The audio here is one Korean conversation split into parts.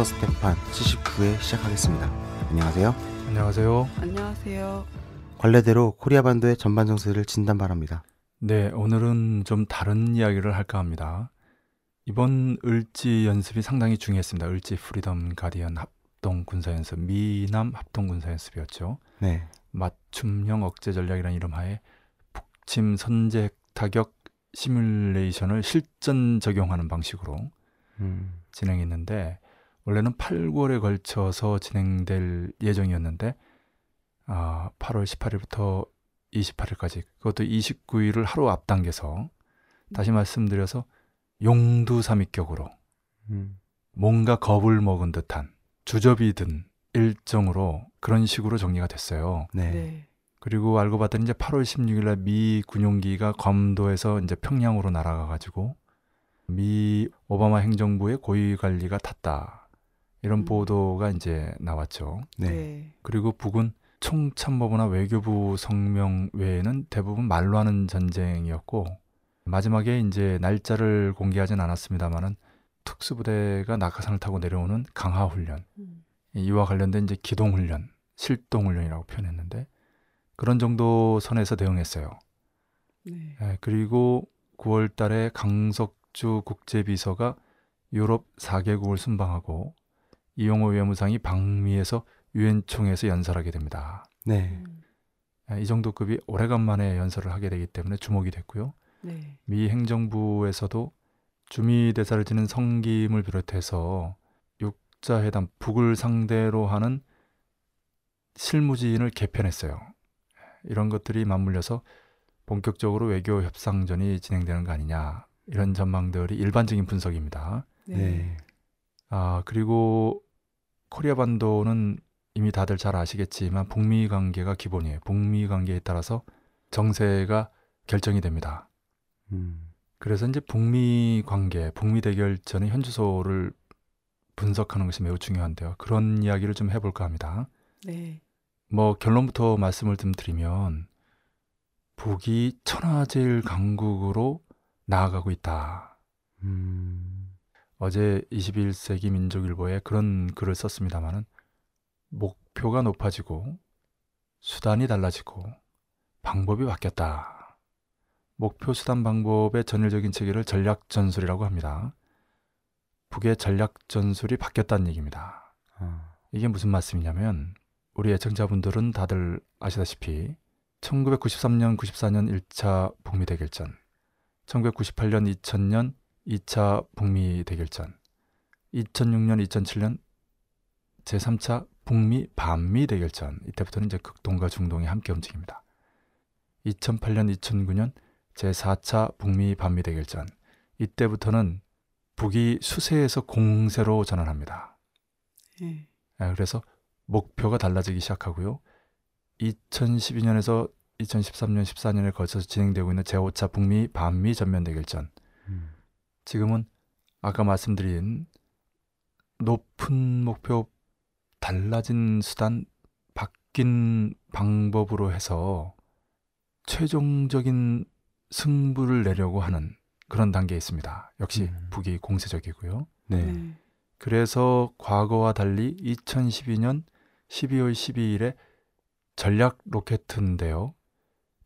닥터 스테판 79회 시작하겠습니다. 안녕하세요. 안녕하세요. 안녕하세요. 관례대로 코리아 반도의 전반 정세를 진단 바랍니다. 네, 오늘은 좀 다른 이야기를 할까 합니다. 이번 을지 연습이 상당히 중요했습니다. 을지 프리덤 가디언 합동 군사 연습, 미남 합동 군사 연습이었죠. 네. 맞춤형 억제 전략이라는 이름하에 북침 선제 타격 시뮬레이션을 실전 적용하는 방식으로 음, 진행했는데 원래는 8, 9월에 걸쳐서 진행될 예정이었는데 아, 8월 18일부터 28일까지 그것도 29일을 하루 앞당겨서 다시 말씀드려서 용두삼위격으로 음, 뭔가 겁을 먹은 듯한 주접이 든 일정으로 그런 식으로 정리가 됐어요. 네. 네. 그리고 알고 봤더니 이제 8월 16일 날 미 군용기가 괌도에서 이제 평양으로 날아가 가지고 미 오바마 행정부의 고위 관리가 탔다. 이런 음. 보도가 이제 나왔죠. 네. 네. 그리고 북은 총참모부나 외교부 성명 외에는 대부분 말로 하는 전쟁이었고 마지막에 이제 날짜를 공개하진 않았습니다만은 특수부대가 낙하산을 타고 내려오는 강화 훈련 음. 이와 관련된 이제 기동 훈련, 실동 훈련이라고 표현했는데 그런 정도 선에서 대응했어요. 네. 예, 그리고 9월 달에 강석주 국제비서가 유럽 4개국을 순방하고 이용호 외무상이 방미에서 유엔 총회에서 연설하게 됩니다. 네. 음. 예, 이 정도 급이 오래간만에 연설을 하게 되기 때문에 주목이 됐고요. 네. 미 행정부에서도 주미 대사를 지낸 성김을 비롯해서 육자 회담 북을 상대로 하는 실무진을 개편했어요. 이런 것들이 맞물려서 본격적으로 외교 협상전이 진행되는 거 아니냐 이런 전망들이 일반적인 분석입니다. 네. 네. 아 그리고 코리아 반도는 이미 다들 잘 아시겠지만 북미 관계가 기본이에요. 북미 관계에 따라서 정세가 결정이 됩니다. 음, 그래서 이제 북미 관계, 북미 대결전의 현주소를 분석하는 것이 매우 중요한데요. 그런 이야기를 좀 해볼까 합니다. 네. 뭐 결론부터 말씀을 좀 드리면 북이 천하제일 강국으로 나아가고 있다. 음, 어제 21세기 민족일보에 그런 글을 썼습니다마는 목표가 높아지고 수단이 달라지고 방법이 바뀌었다. 목표 수단 방법의 전일적인 체계를 전략 전술이라고 합니다. 북의 전략 전술이 바뀌었다는 얘기입니다. 아, 이게 무슨 말씀이냐면 우리 애청자분들은 다들 아시다시피 1993년, 94년 1차 북미 대결전, 1998년, 2000년 2차 북미 대결전, 2006년, 2007년 제3차 북미 반미 대결전 이때부터는 이제 극동과 중동이 함께 움직입니다. 2008년, 2009년 제4차 북미 반미 대결전 이때부터는 북이 수세에서 공세로 전환합니다. 네. 아, 그래서 목표가 달라지기 시작하고요. 2012년에서 2013년, 14년에 걸쳐서 진행되고 있는 제5차 북미 반미 전면 대결전. 음, 지금은 아까 말씀드린 높은 목표, 달라진 수단, 바뀐 방법으로 해서 최종적인 승부를 내려고 하는 그런 단계에 있습니다. 역시 음. 북이 공세적이고요. 네. 네. 그래서 과거와 달리 2012년 12월 12일에 전략 로켓인데요.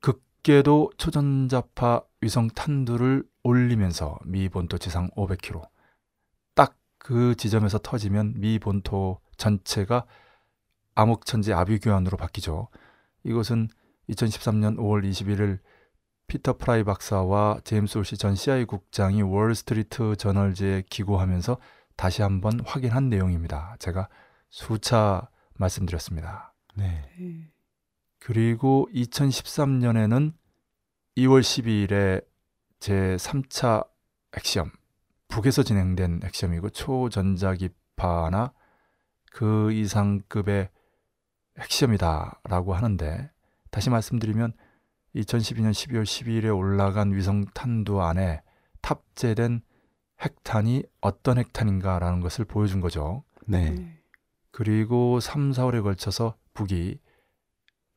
극궤도 초전자파 위성 탄두를 올리면서 미 본토 지상 500km 딱 그 지점에서 터지면 미 본토 전체가 암흑천지 아비규환으로 바뀌죠. 이것은 2013년 5월 21일 피터 프라이 박사와 제임스 올시 전 CIA 국장이 월스트리트 저널지에 기고하면서 다시 한번 확인한 내용입니다. 제가 수차 말씀드렸습니다. 네. 네. 그리고 2013년에는 2월 12일에 제 3차 핵시험, 북에서 진행된 핵시험이고 초전자기파나 그 이상급의 핵시험이다라고 하는데 다시 말씀드리면 2012년 12월 12일에 올라간 위성 탄두 안에 탑재된 핵탄이 어떤 핵탄인가라는 것을 보여준 거죠. 네. 네. 그리고 3, 4월에 걸쳐서 북이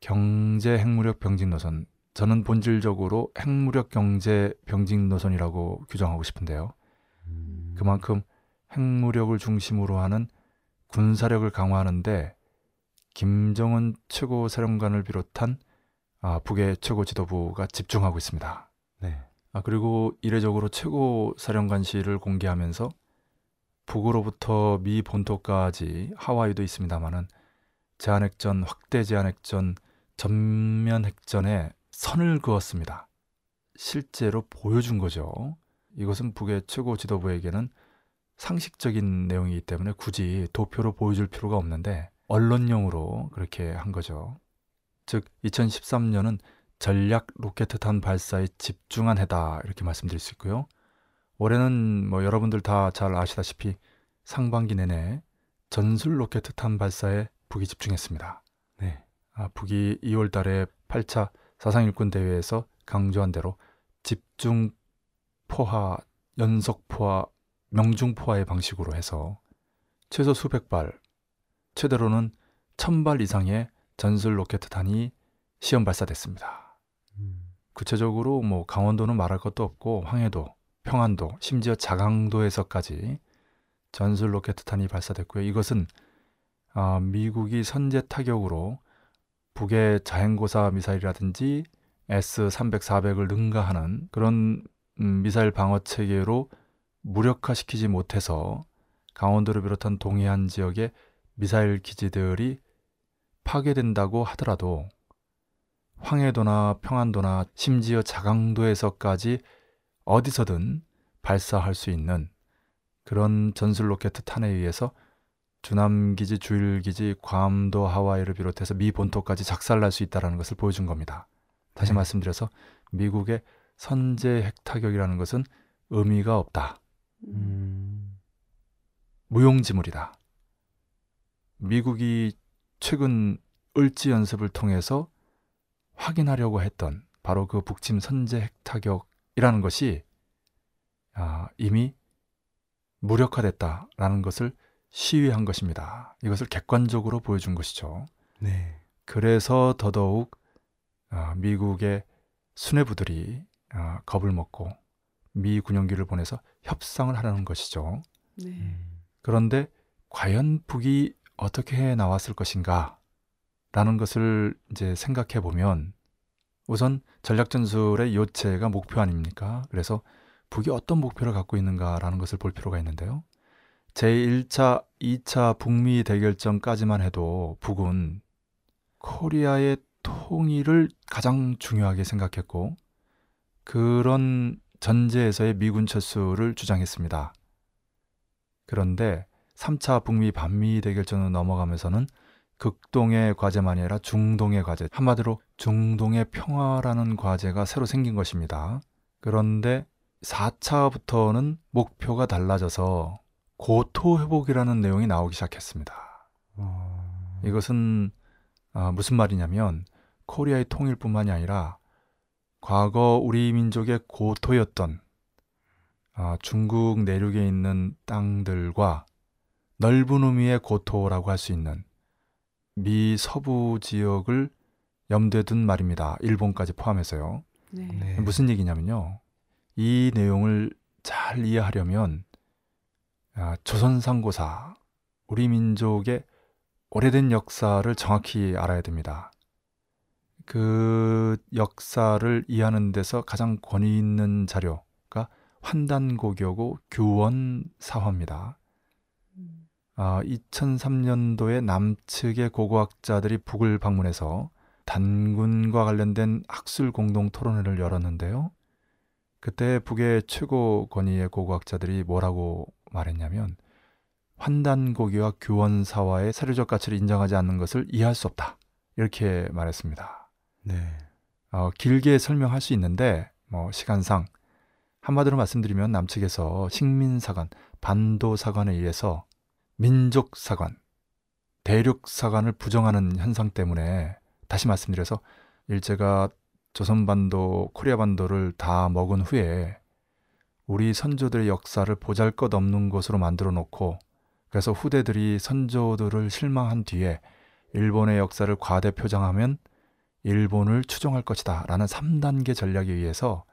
경제 핵무력 병진 노선 저는 본질적으로 핵무력 경제 병진 노선이라고 규정하고 싶은데요. 음, 그만큼 핵무력을 중심으로 하는 군사력을 강화하는데 김정은 최고 사령관을 비롯한 아, 북의 최고 지도부가 집중하고 있습니다. 네. 아, 그리고 이례적으로 최고 사령관실을 공개하면서 북으로부터 미 본토까지 하와이도 있습니다만은 제한핵전, 확대 제한핵전, 전면 핵전에 선을 그었습니다. 실제로 보여준 거죠. 이것은 북의 최고 지도부에게는 상식적인 내용이기 때문에 굳이 도표로 보여줄 필요가 없는데 언론용으로 그렇게 한 거죠. 즉 2013년은 전략 로켓탄 발사에 집중한 해다 이렇게 말씀드릴 수 있고요. 올해는 뭐 여러분들 다 잘 아시다시피 상반기 내내 전술 로켓탄 발사에 북이 집중했습니다. 네. 아, 북이 2월 달에 8차 사상 일군 대회에서 강조한 대로 집중 포화, 연속 포화, 명중 포화의 방식으로 해서 최소 수백 발, 최대로는 천 발 이상의 전술 로켓 탄이 시험 발사됐습니다. 음. 구체적으로 뭐 강원도는 말할 것도 없고 황해도, 평안도, 심지어 자강도에서까지 전술 로켓 탄이 발사됐고요. 이것은 아, 미국이 선제 타격으로 북의 자행고사 미사일이라든지 S-300, 400을 능가하는 그런 음, 미사일 방어 체계로 무력화시키지 못해서 강원도를 비롯한 동해안 지역의 미사일 기지들이 파괴된다고 하더라도 황해도나 평안도나 심지어 자강도에서까지 어디서든 발사할 수 있는 그런 전술 로켓 탄에 의해서 주남기지, 주일기지, 괌도, 하와이를 비롯해서 미 본토까지 작살날 수 있다는 것을 보여준 겁니다. 다시 네. 말씀드려서 미국의 선제 핵타격이라는 것은 의미가 없다. 음. 무용지물이다. 미국이 최근 을지 연습을 통해서 확인하려고 했던 바로 그 북침 선제 핵타격이라는 것이 아, 이미 무력화됐다라는 것을 시위한 것입니다. 이것을 객관적으로 보여준 것이죠. 네. 그래서 더더욱 아, 미국의 수뇌부들이 아, 겁을 먹고 미 군용기를 보내서 협상을 하려는 것이죠. 네. 음. 그런데 과연 북이 어떻게 해 나왔을 것인가? 라는 것을 이제 생각해 보면 우선 전략 전술의 요체가 목표 아닙니까? 그래서 북이 어떤 목표를 갖고 있는가라는 것을 볼 필요가 있는데요. 제1차, 2차 북미 대결전까지만 해도 북은 코리아의 통일을 가장 중요하게 생각했고 그런 전제에서의 미군 철수를 주장했습니다. 그런데 3차 북미 반미 대결전으로 넘어가면서는 극동의 과제만이 아니라 중동의 과제, 한마디로 중동의 평화라는 과제가 새로 생긴 것입니다. 그런데 4차부터는 목표가 달라져서 고토 회복이라는 내용이 나오기 시작했습니다. 어. 이것은 아, 무슨 말이냐면 코리아의 통일뿐만이 아니라 과거 우리 민족의 고토였던 아, 중국 내륙에 있는 땅들과 넓은 의미의 고토라고 할 수 있는 미 서부 지역을 염두에 둔 말입니다. 일본까지 포함해서요. 네. 네. 무슨 얘기냐면요. 이 내용을 잘 이해하려면 아, 조선상고사 우리 민족의 오래된 역사를 정확히 알아야 됩니다. 그 역사를 이해하는 데서 가장 권위 있는 자료가 환단고교고 교원사화입니다. 음. 아, 2003년도에 남측의 고고학자들이 북을 방문해서 단군과 관련된 학술 공동 토론회를 열었는데요. 그때 북의 최고 권위의 고고학자들이 뭐라고 말했냐면 환단고기와 교원사화의 사료적 가치를 인정하지 않는 것을 이해할 수 없다. 이렇게 말했습니다. 네. 어, 길게 설명할 수 있는데 뭐 시간상 한마디로 말씀드리면 남측에서 식민사관, 반도사관에 의해서 민족사관, 대륙사관을 부정하는 현상 때문에 다시 말씀드려서 일제가 조선반도, 코리아반도를 다 먹은 후에 우리 선조들의 역사를 보잘 것 없는 것으로 만들어 놓고 그래서 후대들이 선조들을 실망한 뒤에 일본의 역사를 과대 표장하면 일본을 추종할 것이다 라는 3단계 전략에 의해서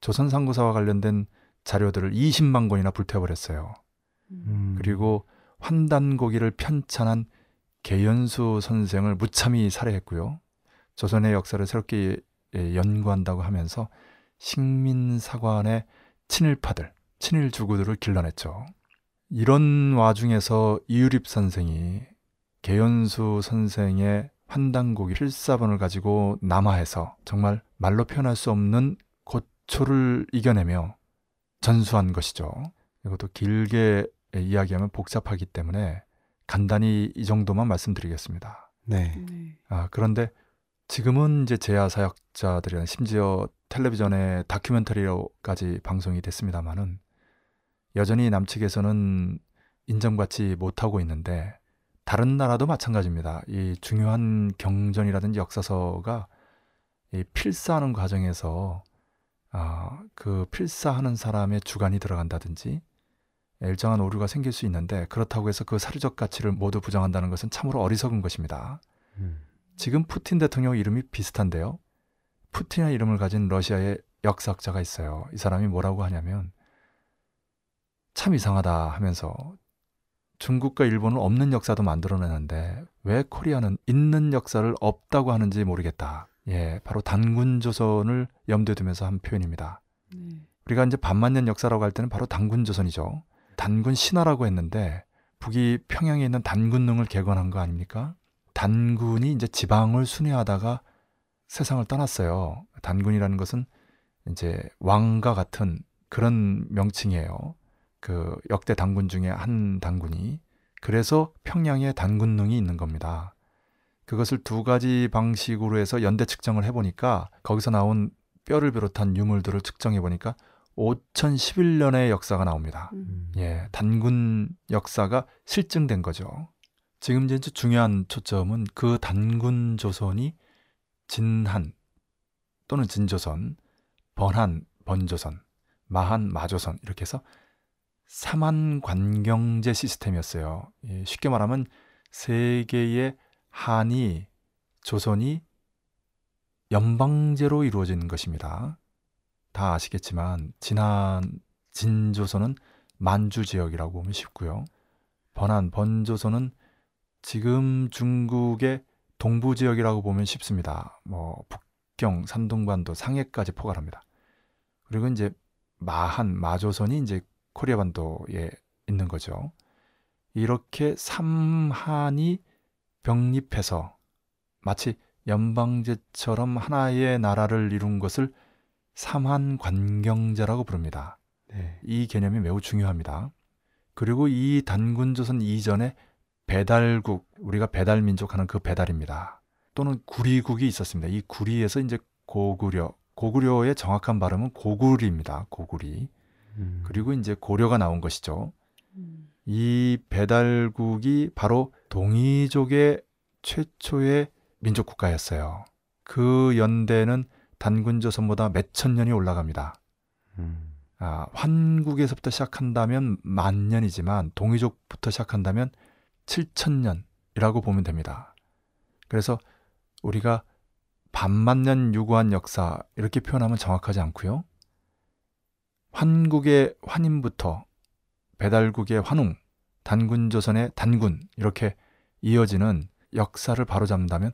조선 상고사와 관련된 자료들을 20만 권이나 불태워버렸어요. 음. 그리고 환단고기를 편찬한 개연수 선생을 무참히 살해했고요. 조선의 역사를 새롭게 예, 연구한다고 하면서 식민사관의 친일파들, 친일 주구들을 길러냈죠. 이런 와중에서 이유립 선생이 개연수 선생의 환단고기 필사본을 가지고 남하해서 정말 말로 표현할 수 없는 고초를 이겨내며 전수한 것이죠. 이것도 길게 이야기하면 복잡하기 때문에 간단히 이 정도만 말씀드리겠습니다. 네. 네. 아, 그런데 지금은 이제 재야 사역자들이나 심지어 텔레비전의 다큐멘터리로까지 방송이 됐습니다만은 여전히 남측에서는 인정받지 못하고 있는데 다른 나라도 마찬가지입니다. 이 중요한 경전이라든지 역사서가 이 필사하는 과정에서 아, 그 필사하는 사람의 주관이 들어간다든지 일정한 오류가 생길 수 있는데 그렇다고 해서 그 사료적 가치를 모두 부정한다는 것은 참으로 어리석은 것입니다. 음. 지금 푸틴 대통령 이름이 비슷한데요. 푸틴의 이름을 가진 러시아의 역사학자가 있어요. 이 사람이 뭐라고 하냐면 참 이상하다 하면서 중국과 일본은 없는 역사도 만들어내는데 왜 코리아는 있는 역사를 없다고 하는지 모르겠다. 예, 바로 단군 조선을 염두에 두면서 한 표현입니다. 네. 우리가 이제 반만년 역사라고 할 때는 바로 단군 조선이죠. 단군 신화라고 했는데 북이 평양에 있는 단군릉을 개건한 거 아닙니까? 단군이 이제 지방을 순회하다가 세상을 떠났어요. 단군이라는 것은 이제 왕과 같은 그런 명칭이에요. 그 역대 단군 중에 한 단군이 그래서 평양에 단군릉이 있는 겁니다. 그것을 두 가지 방식으로 해서 연대 측정을 해보니까 거기서 나온 뼈를 비롯한 유물들을 측정해 보니까 5011년의 역사가 나옵니다. 음. 예, 단군 역사가 실증된 거죠. 지금 이제 중요한 초점은 그 단군 조선이 진한 또는 진조선, 번한, 번조선, 마한, 마조선 이렇게 해서 삼한 관경제 시스템이었어요. 예, 쉽게 말하면 세 개의 한이 조선이 연방제로 이루어진 것입니다. 다 아시겠지만 진한 진조선은 만주 지역이라고 보면 쉽고요. 번한 번조선은 지금 중국의 동부 지역이라고 보면 쉽습니다. 뭐 북경, 산둥반도, 상해까지 포괄합니다. 그리고 이제 마한, 마조선이 이제 코리아 반도에 있는 거죠. 이렇게 삼한이 병립해서 마치 연방제처럼 하나의 나라를 이룬 것을 삼한 관경제라고 부릅니다. 네. 이 개념이 매우 중요합니다. 그리고 이 단군 조선 이전에 배달국, 우리가 배달 민족 하는 그 배달입니다. 또는 구리국이 있었습니다. 이 구리에서 이제 고구려, 고구려의 정확한 발음은 고구리입니다. 고구리. 음. 그리고 이제 고려가 나온 것이죠. 음. 이 배달국이 바로 동이족의 최초의 민족 국가였어요. 그 연대는 단군 조선보다 몇 천 년이 올라갑니다. 음. 아, 환국에서부터 시작한다면 만 년이지만 동이족부터 시작한다면 7천 년이라고 보면 됩니다. 그래서 우리가 반만 년 유구한 역사 이렇게 표현하면 정확하지 않고요. 환국의 환임부터 배달국의 환웅, 단군조선의 단군 이렇게 이어지는 역사를 바로잡는다면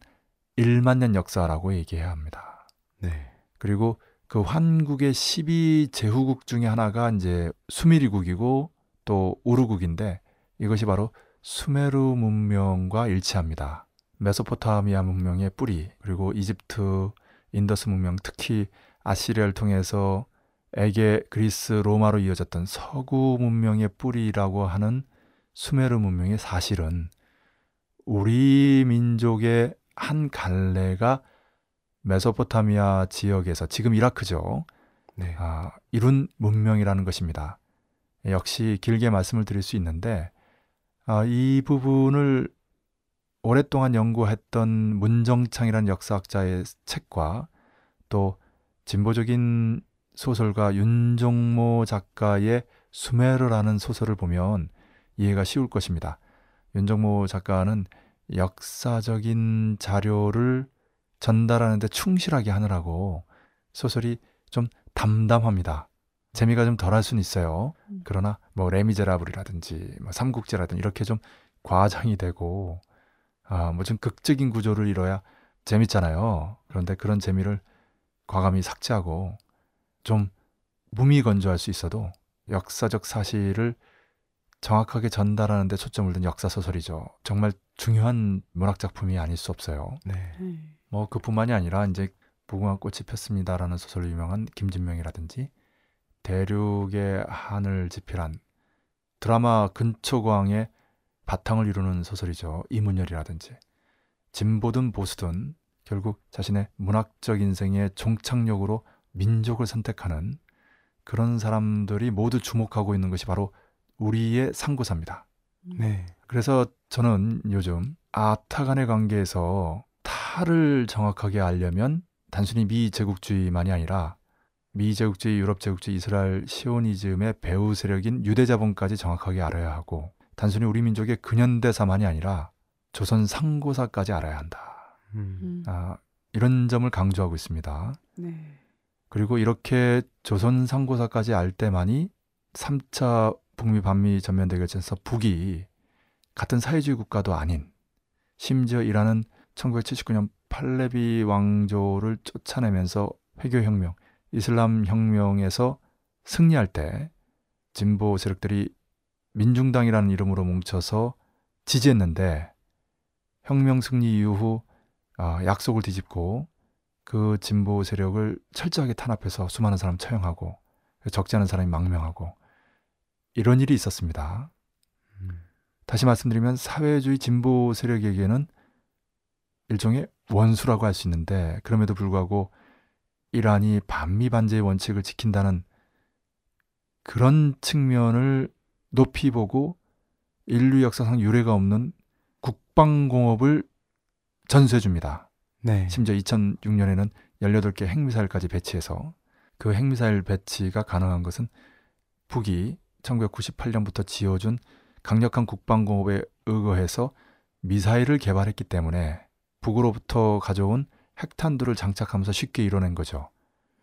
1만 년 역사라고 얘기해야 합니다. 네. 그리고 그 환국의 12 제후국 중에 하나가 이제 수밀이국이고 또 우루국인데 이것이 바로 수메르 문명과 일치합니다. 메소포타미아 문명의 뿌리 그리고 이집트, 인더스 문명 특히 아시리아를 통해서 에게, 그리스, 로마로 이어졌던 서구 문명의 뿌리라고 하는 수메르 문명의 사실은 우리 민족의 한 갈래가 메소포타미아 지역에서 지금 이라크죠. 네. 아, 이룬 문명이라는 것입니다. 역시 길게 말씀을 드릴 수 있는데 아, 이 부분을 오랫동안 연구했던 문정창이라는 역사학자의 책과 또 진보적인 소설가 윤종모 작가의 수메르라는 소설을 보면 이해가 쉬울 것입니다. 윤종모 작가는 역사적인 자료를 전달하는데 충실하게 하느라고 소설이 좀 담담합니다. 재미가 좀 덜할 수는 있어요. 음. 그러나 뭐 레미제라블이라든지 뭐 삼국지라든지 이렇게 좀 과장이 되고 아, 뭐 좀 극적인 구조를 이뤄야 재밌잖아요. 그런데 그런 재미를 과감히 삭제하고 좀 무미건조할 수 있어도 역사적 사실을 정확하게 전달하는 데 초점을 둔 역사 소설이죠. 정말 중요한 문학 작품이 아닐 수 없어요. 네. 네. 뭐 그뿐만이 아니라 이제 무궁화 꽃이 폈습니다라는 소설로 유명한 김진명이라든지 대륙의 하늘 지필한 드라마 근초광의 바탕을 이루는 소설이죠. 이문열이라든지 진보든 보수든 결국 자신의 문학적 인생의 종착역으로 민족을 선택하는 그런 사람들이 모두 주목하고 있는 것이 바로 우리의 상고사입니다. 음. 네. 그래서 저는 요즘 아타 간의 관계에서 타를 정확하게 알려면 단순히 미 제국주의만이 아니라 미 제국주의, 유럽 제국주의, 이스라엘 시오니즘의 배후 세력인 유대 자본까지 정확하게 알아야 하고 단순히 우리 민족의 근현대사만이 아니라 조선 상고사까지 알아야 한다. 음. 음. 아, 이런 점을 강조하고 있습니다. 네. 그리고 이렇게 조선 상고사까지 알 때만이 3차 북미 반미 전면 대결전에서 북이 같은 사회주의 국가도 아닌 심지어 이라는 1979년 팔레비 왕조를 쫓아내면서 회교 혁명, 이슬람 혁명에서 승리할 때 진보 세력들이 민중당이라는 이름으로 뭉쳐서 지지했는데 혁명 승리 이후 아, 약속을 뒤집고 그 진보 세력을 철저하게 탄압해서 수많은 사람 처형하고 적지 않은 사람이 망명하고 이런 일이 있었습니다. 음. 다시 말씀드리면 사회주의 진보 세력에게는 일종의 원수라고 할 수 있는데 그럼에도 불구하고 이란이 반미 반제의 원칙을 지킨다는 그런 측면을 높이 보고 인류 역사상 유례가 없는 국방공업을 전수해 줍니다. 네. 심지어 2006년에는 18개 핵미사일까지 배치해서 그 핵미사일 배치가 가능한 것은 북이 1998년부터 지어준 강력한 국방공업에 의거해서 미사일을 개발했기 때문에 북으로부터 가져온 핵탄두를 장착하면서 쉽게 이뤄낸 거죠.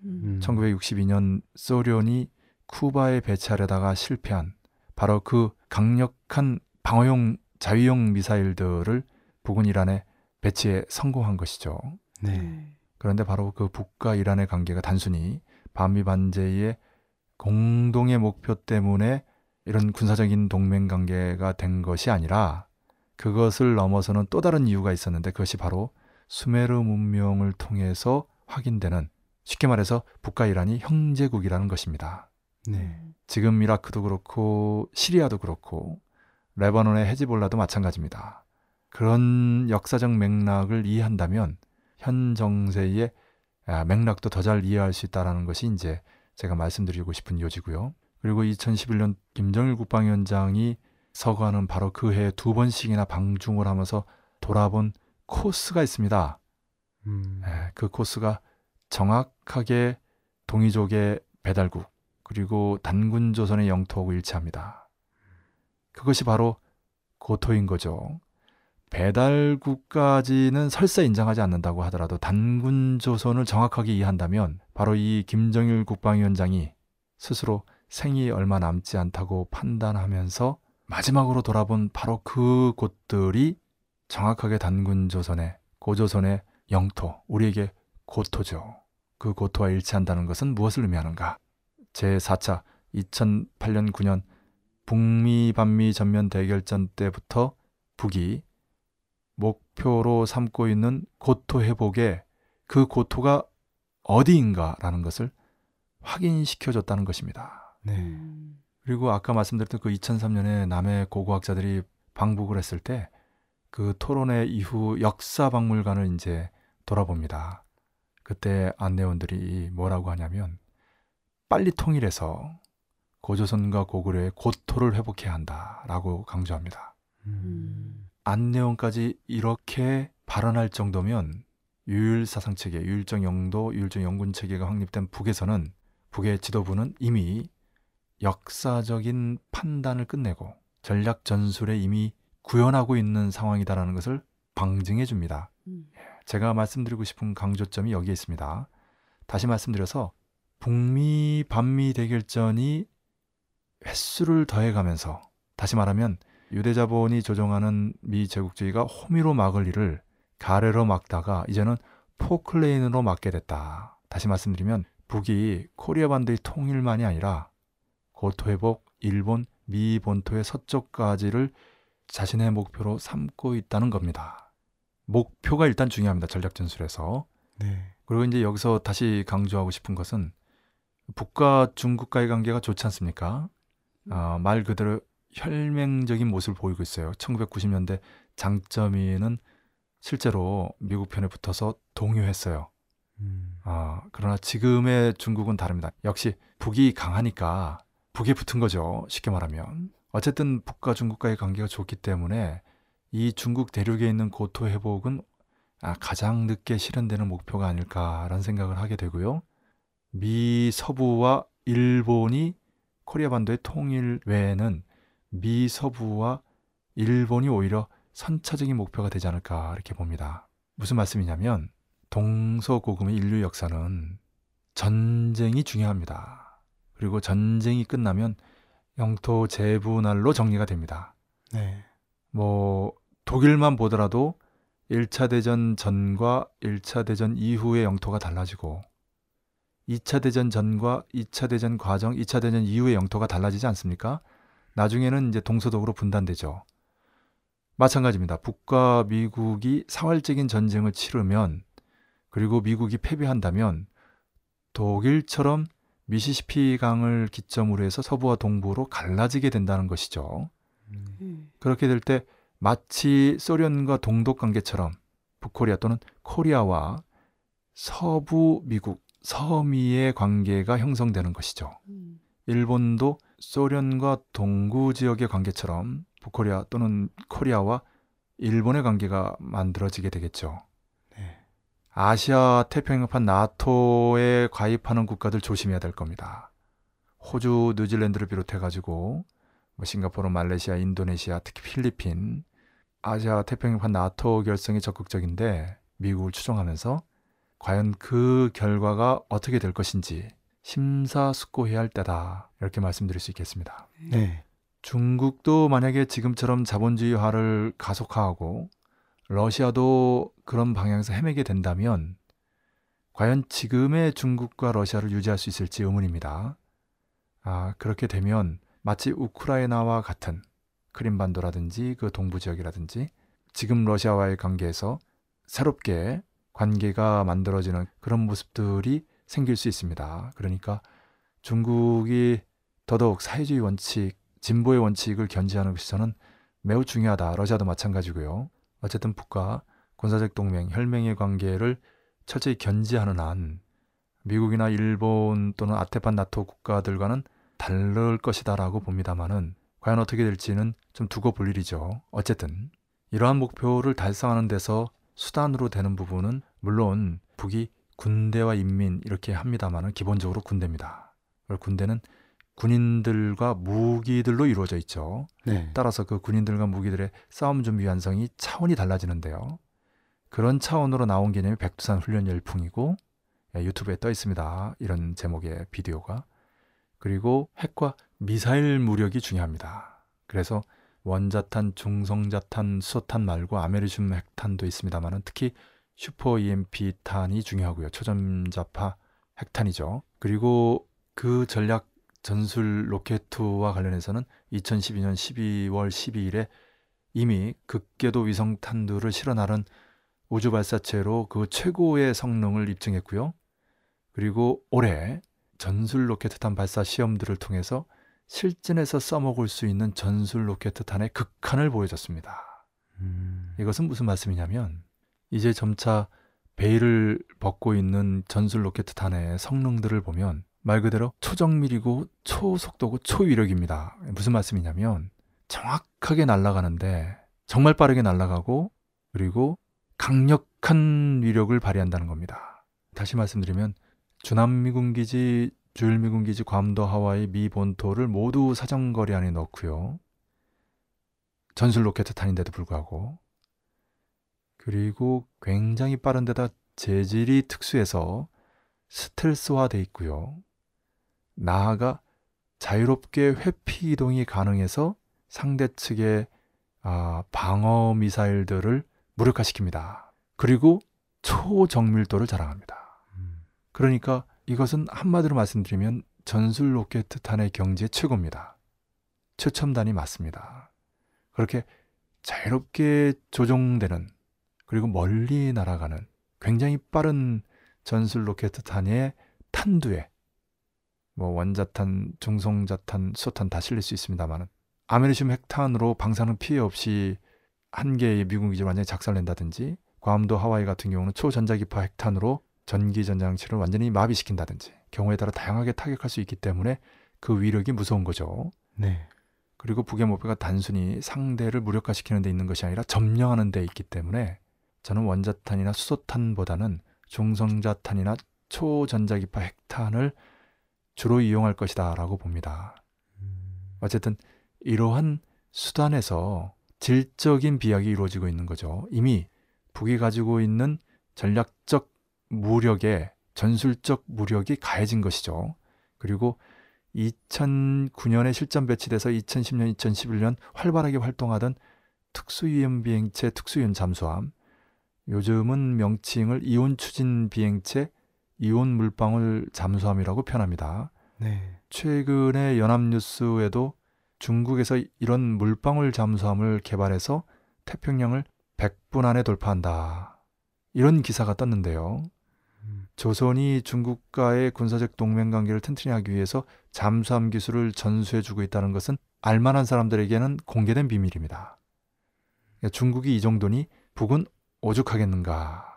음. 1962년 소련이 쿠바에 배치하려다가 실패한 바로 그 강력한 방어용 자위용 미사일들을 북은 이란에 배치에 성공한 것이죠. 네. 네. 그런데 바로 그 북과 이란의 관계가 단순히 반미 반제의 공동의 목표 때문에 이런 군사적인 동맹 관계가 된 것이 아니라 그것을 넘어서는 또 다른 이유가 있었는데 그것이 바로 수메르 문명을 통해서 확인되는 쉽게 말해서 북과 이란이 형제국이라는 것입니다. 네. 지금 이라크도 그렇고 시리아도 그렇고 레바논의 헤지볼라도 마찬가지입니다. 그런 역사적 맥락을 이해한다면 현 정세의 아, 맥락도 더 잘 이해할 수 있다라는 것이 이제 제가 말씀드리고 싶은 요지고요. 그리고 2011년 김정일 국방위원장이 서거하는 바로 그 해에 두 번씩이나 방중을 하면서 돌아본 코스가 있습니다. 음. 예, 그 코스가 정확하게 동이족의 배달국 그리고 단군 조선의 영토하고 일치합니다. 그것이 바로 고토인 거죠. 배달국까지는 설사 인정하지 않는다고 하더라도 단군 조선을 정확하게 이해한다면 바로 이 김정일 국방위원장이 스스로 생이 얼마 남지 않다고 판단하면서 마지막으로 돌아본 바로 그 곳들이 정확하게 단군 조선의 고조선의 영토, 우리에게 고토죠. 그 고토와 일치한다는 것은 무엇을 의미하는가? 제4차 2008년 9년 북미 반미 전면 대결전 때부터 북이 목표로 삼고 있는 고토 회복에 그 고토가 어디인가라는 것을 확인시켜 줬다는 것입니다. 네. 음. 그리고 아까 말씀드렸던 그 2003년에 남해 고고학자들이 방북을 했을 때 그 토론회 이후 역사 박물관을 이제 돌아봅니다. 그때 안내원들이 뭐라고 하냐면 빨리 통일해서 고조선과 고구려의 고토를 회복해야 한다라고 강조합니다. 음. 안내원까지 이렇게 발언할 정도면 유일 사상 체계, 유일적 영도, 유일적 영군 체계가 확립된 북에서는 북의 지도부는 이미 역사적인 판단을 끝내고 전략 전술에 이미 구현하고 있는 상황이다라는 것을 방증해 줍니다. 음. 제가 말씀드리고 싶은 강조점이 여기에 있습니다. 다시 말씀드려서 북미 반미 대결전이 횟수를 더해가면서 다시 말하면 유대자본이 조종하는 미 제국주의가 호미로 막을 일을 가래로 막다가 이제는 포클레인으로 막게 됐다. 다시 말씀드리면 북이 코리아 반도의 통일만이 아니라 고토 회복, 일본, 미 본토의 서쪽까지를 자신의 목표로 삼고 있다는 겁니다. 목표가 일단 중요합니다. 전략 전술에서. 네. 그리고 이제 여기서 다시 강조하고 싶은 것은 북과 중국과의 관계가 좋지 않습니까? 어, 말 그대로 혈맹적인 모습을 보이고 있어요. 1990년대 장점이는 실제로 미국 편에 붙어서 동요했어요. 음. 아, 그러나 지금의 중국은 다릅니다. 역시 북이 강하니까 북에 붙은 거죠. 쉽게 말하면. 어쨌든 북과 중국과의 관계가 좋기 때문에 이 중국 대륙에 있는 고토 회복은 아, 가장 늦게 실현되는 목표가 아닐까라는 생각을 하게 되고요. 미 서부와 일본이 코리아 반도의 통일 외에는 미 서부와 일본이 오히려 선차적인 목표가 되지 않을까 이렇게 봅니다. 무슨 말씀이냐면 동서고금의 인류 역사는 전쟁이 중요합니다. 그리고 전쟁이 끝나면 영토 재분할로 정리가 됩니다. 네. 뭐 독일만 보더라도 1차 대전 전과 1차 대전 이후의 영토가 달라지고 2차 대전 전과 2차 대전 과정, 2차 대전 이후의 영토가 달라지지 않습니까? 나중에는 이제 동서독으로 분단되죠. 마찬가지입니다. 북과 미국이 사활적인 전쟁을 치르면 그리고 미국이 패배한다면 독일처럼 미시시피 강을 기점으로 해서 서부와 동부로 갈라지게 된다는 것이죠. 음. 네. 그렇게 될 때 마치 소련과 동독 관계처럼 북코리아 또는 코리아와 서부 미국, 서미의 관계가 형성되는 것이죠. 음. 일본도 소련과 동구 지역의 관계처럼 북코리아 또는 코리아와 일본의 관계가 만들어지게 되겠죠. 네. 아시아 태평양판 나토에 가입하는 국가들 조심해야 될 겁니다. 호주, 뉴질랜드를 비롯해 가지고 뭐 싱가포르, 말레이시아, 인도네시아, 특히 필리핀, 아시아 태평양판 나토 결성이 적극적인데 미국을 추종하면서 과연 그 결과가 어떻게 될 것인지 심사숙고해야 할 때다 이렇게 말씀드릴 수 있겠습니다. 네. 중국도 만약에 지금처럼 자본주의화를 가속화하고 러시아도 그런 방향에서 헤매게 된다면 과연 지금의 중국과 러시아를 유지할 수 있을지 의문입니다. 아, 그렇게 되면 마치 우크라이나와 같은 크림반도라든지 그 동부 지역이라든지 지금 러시아와의 관계에서 새롭게 관계가 만들어지는 그런 모습들이 생길 수 있습니다. 그러니까 중국이 더더욱 사회주의 원칙, 진보의 원칙을 견지하는 것이 저는 매우 중요하다. 러시아도 마찬가지고요. 어쨌든 북과 군사적 동맹, 혈맹의 관계를 철저히 견지하는 한 미국이나 일본 또는 아테판 나토 국가들과는 다를 것이다라고 봅니다만은 과연 어떻게 될지는 좀 두고 볼 일이죠. 어쨌든 이러한 목표를 달성하는 데서 수단으로 되는 부분은 물론 북이 군대와 인민 이렇게 합니다만은 기본적으로 군대입니다. 군대는 군인들과 무기들로 이루어져 있죠. 네. 따라서 그 군인들과 무기들의 싸움 준비 완성이 차원이 달라지는데요. 그런 차원으로 나온 개념이 백두산 훈련 열풍이고 예, 유튜브에 떠 있습니다. 이런 제목의 비디오가 그리고 핵과 미사일 무력이 중요합니다. 그래서 원자탄, 중성자탄, 수소탄 말고 아메리슘 핵탄도 있습니다만은 특히 슈퍼 EMP 탄이 중요하고요. 초전자파 핵탄이죠. 그리고 그 전략 전술 로켓투와 관련해서는 2012년 12월 12일에 이미 극궤도 위성 탄두를 실어 나른 우주 발사체로 그 최고의 성능을 입증했고요. 그리고 올해 전술 로켓탄 발사 시험들을 통해서 실전에서 써먹을 수 있는 전술 로켓탄의 극한을 보여줬습니다. 음. 이것은 무슨 말씀이냐면 이제 점차 베일을 벗고 있는 전술 로켓탄의 성능들을 보면 말 그대로 초정밀이고 초속도고 초위력입니다. 무슨 말씀이냐면 정확하게 날아가는데 정말 빠르게 날아가고 그리고 강력한 위력을 발휘한다는 겁니다. 다시 말씀드리면 주남미군 기지, 주일미군 기지, 괌도, 하와이, 미 본토를 모두 사정거리 안에 넣고요. 전술 로켓 탄인데도 불구하고 그리고 굉장히 빠른 데다 재질이 특수해서 스텔스화 돼 있고요. 나아가 자유롭게 회피 이동이 가능해서 상대 측의 아, 방어 미사일들을 무력화시킵니다. 그리고 초정밀도를 자랑합니다. 음. 그러니까 이것은 한마디로 말씀드리면 전술 로켓 탄의 경지의 최고입니다. 최첨단이 맞습니다. 그렇게 자유롭게 조종되는 그리고 멀리 날아가는 굉장히 빠른 전술 로켓 탄의 탄두에 뭐 원자탄, 중성자탄, 수소탄 다 실릴 수 있습니다만은 아메리슘 핵탄으로 방사능 피해 없이 한 개의 미군 기지를 완전히 작살낸다든지 괌도 하와이 같은 경우는 초전자기파 핵탄으로 전기 전장치를 완전히 마비시킨다든지 경우에 따라 다양하게 타격할 수 있기 때문에 그 위력이 무서운 거죠. 네. 그리고 북의 목표가 단순히 상대를 무력화시키는 데 있는 것이 아니라 점령하는 데 있기 때문에 저는 원자탄이나 수소탄보다는 중성자탄이나 초전자기파 핵탄을 주로 이용할 것이다 라고 봅니다. 음. 어쨌든 이러한 수단에서 질적인 비약이 이루어지고 있는 거죠. 이미 북이 가지고 있는 전략적 무력에 전술적 무력이 가해진 것이죠. 그리고 2009년에 실전 배치돼서 2010년, 2011년 활발하게 활동하던 특수위험 비행체, 특수위험 잠수함, 요즘은 명칭을 이온 추진 비행체, 이온 물방울 잠수함이라고 표현합니다. 네. 최근에 연합뉴스에도 중국에서 이런 물방울 잠수함을 개발해서 태평양을 100분 안에 돌파한다. 이런 기사가 떴는데요. 음. 조선이 중국과의 군사적 동맹 관계를 튼튼히 하기 위해서 잠수함 기술을 전수해주고 있다는 것은 알만한 사람들에게는 공개된 비밀입니다. 중국이 이 정도니 북은 오죽하겠는가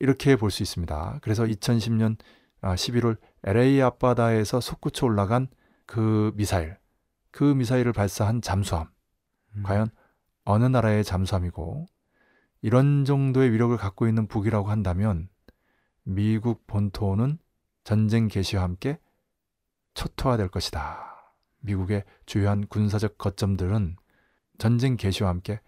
이렇게 볼 수 있습니다. 그래서 2010년 11월 LA 앞바다에서 솟구쳐 올라간 그 미사일, 그 미사일을 발사한 잠수함, 음. 과연 어느 나라의 잠수함이고 이런 정도의 위력을 갖고 있는 북이라고 한다면 미국 본토는 전쟁 개시와 함께 초토화될 것이다. 미국의 주요한 군사적 거점들은 전쟁 개시와 함께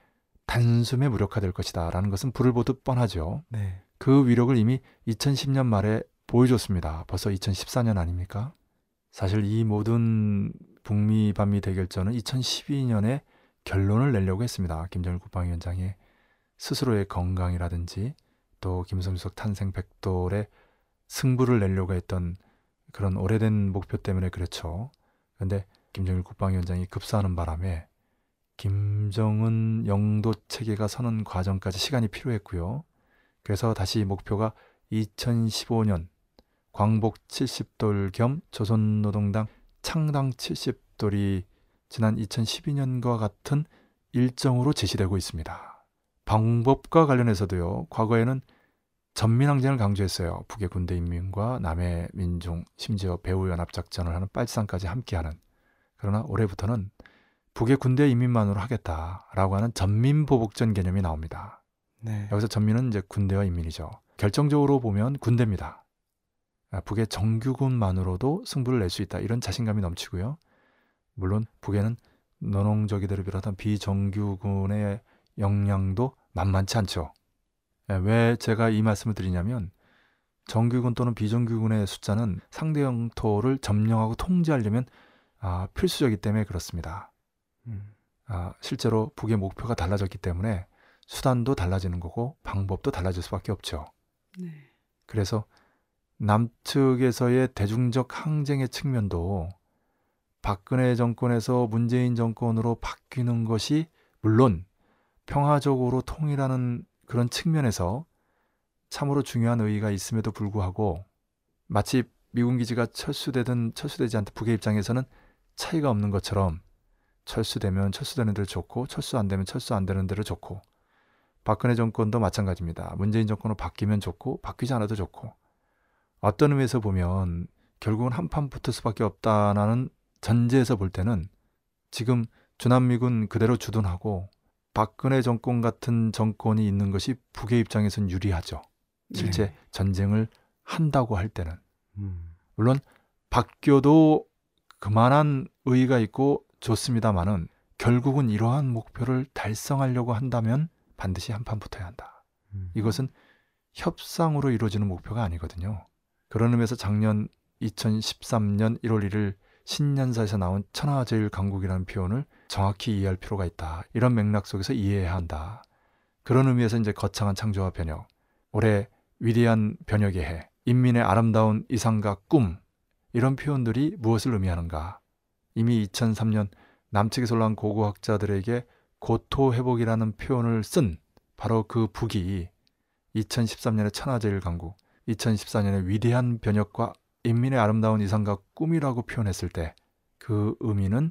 단숨에 무력화될 것이다. 라는 것은 불을 보듯 뻔하죠. 네. 그 위력을 이미 2010년 말에 보여줬습니다. 벌써 2014년 아닙니까? 사실 이 모든 북미 반미 대결전은 2012년에 결론을 내려고 했습니다. 김정일 국방위원장이 스스로의 건강이라든지 또 김성수석 탄생 백돌의 승부를 내려고 했던 그런 오래된 목표 때문에 그렇죠. 그런데 김정일 국방위원장이 급사하는 바람에 김정은 영도 체계가 서는 과정까지 시간이 필요했고요. 그래서 다시 목표가 2015년 광복 70돌 겸 조선노동당 창당 70돌이 지난 2012년과 같은 일정으로 제시되고 있습니다. 방법과 관련해서도요. 과거에는 전민항쟁을 강조했어요. 북의 군대 인민과 남의 민중, 심지어 배후연합작전을 하는 빨치산까지 함께하는. 그러나 올해부터는 북의 군대 인민만으로 하겠다라고 하는 전민보복전 개념이 나옵니다. 네. 여기서 전민은 이제 군대와 인민이죠. 결정적으로 보면 군대입니다. 아, 북의 정규군만으로도 승부를 낼 수 있다. 이런 자신감이 넘치고요. 물론 북에는 노농적이들을 비롯한 비정규군의 역량도 만만치 않죠. 예, 왜 제가 이 말씀을 드리냐면 정규군 또는 비정규군의 숫자는 상대 영토를 점령하고 통제하려면 아, 필수적이기 때문에 그렇습니다. 음. 아, 실제로 북의 목표가 달라졌기 때문에 수단도 달라지는 거고 방법도 달라질 수밖에 없죠. 네. 그래서 남측에서의 대중적 항쟁의 측면도 박근혜 정권에서 문재인 정권으로 바뀌는 것이 물론 평화적으로 통일하는 그런 측면에서 참으로 중요한 의의가 있음에도 불구하고 마치 미군 기지가 철수되든 철수되지 않든 북의 입장에서는 차이가 없는 것처럼 철수되면 철수되는 대로 좋고 철수 안 되면 철수 안 되는 대로 좋고 박근혜 정권도 마찬가지입니다. 문재인 정권으로 바뀌면 좋고 바뀌지 않아도 좋고 어떤 의미에서 보면 결국은 한판 붙을 수밖에 없다라는 전제에서 볼 때는 지금 주남미군 그대로 주둔하고 박근혜 정권 같은 정권이 있는 것이 북의 입장에선 유리하죠. 실제 네. 전쟁을 한다고 할 때는 음. 물론 바뀌어도 그만한 의의가 있고 좋습니다만은 결국은 이러한 목표를 달성하려고 한다면 반드시 한판 붙어야 한다. 음. 이것은 협상으로 이루어지는 목표가 아니거든요. 그런 의미에서 작년 2013년 1월 1일 신년사에서 나온 천하제일 강국이라는 표현을 정확히 이해할 필요가 있다. 이런 맥락 속에서 이해해야 한다. 그런 의미에서 이제 거창한 창조와 변혁, 올해 위대한 변혁의 해, 인민의 아름다운 이상과 꿈 이런 표현들이 무엇을 의미하는가? 이미 2003년 남측에서 올라온 고고학자들에게 고토 회복이라는 표현을 쓴 바로 그 북이 2013년의 천하제일 강국, 2014년의 위대한 변혁과 인민의 아름다운 이상과 꿈이라고 표현했을 때 그 의미는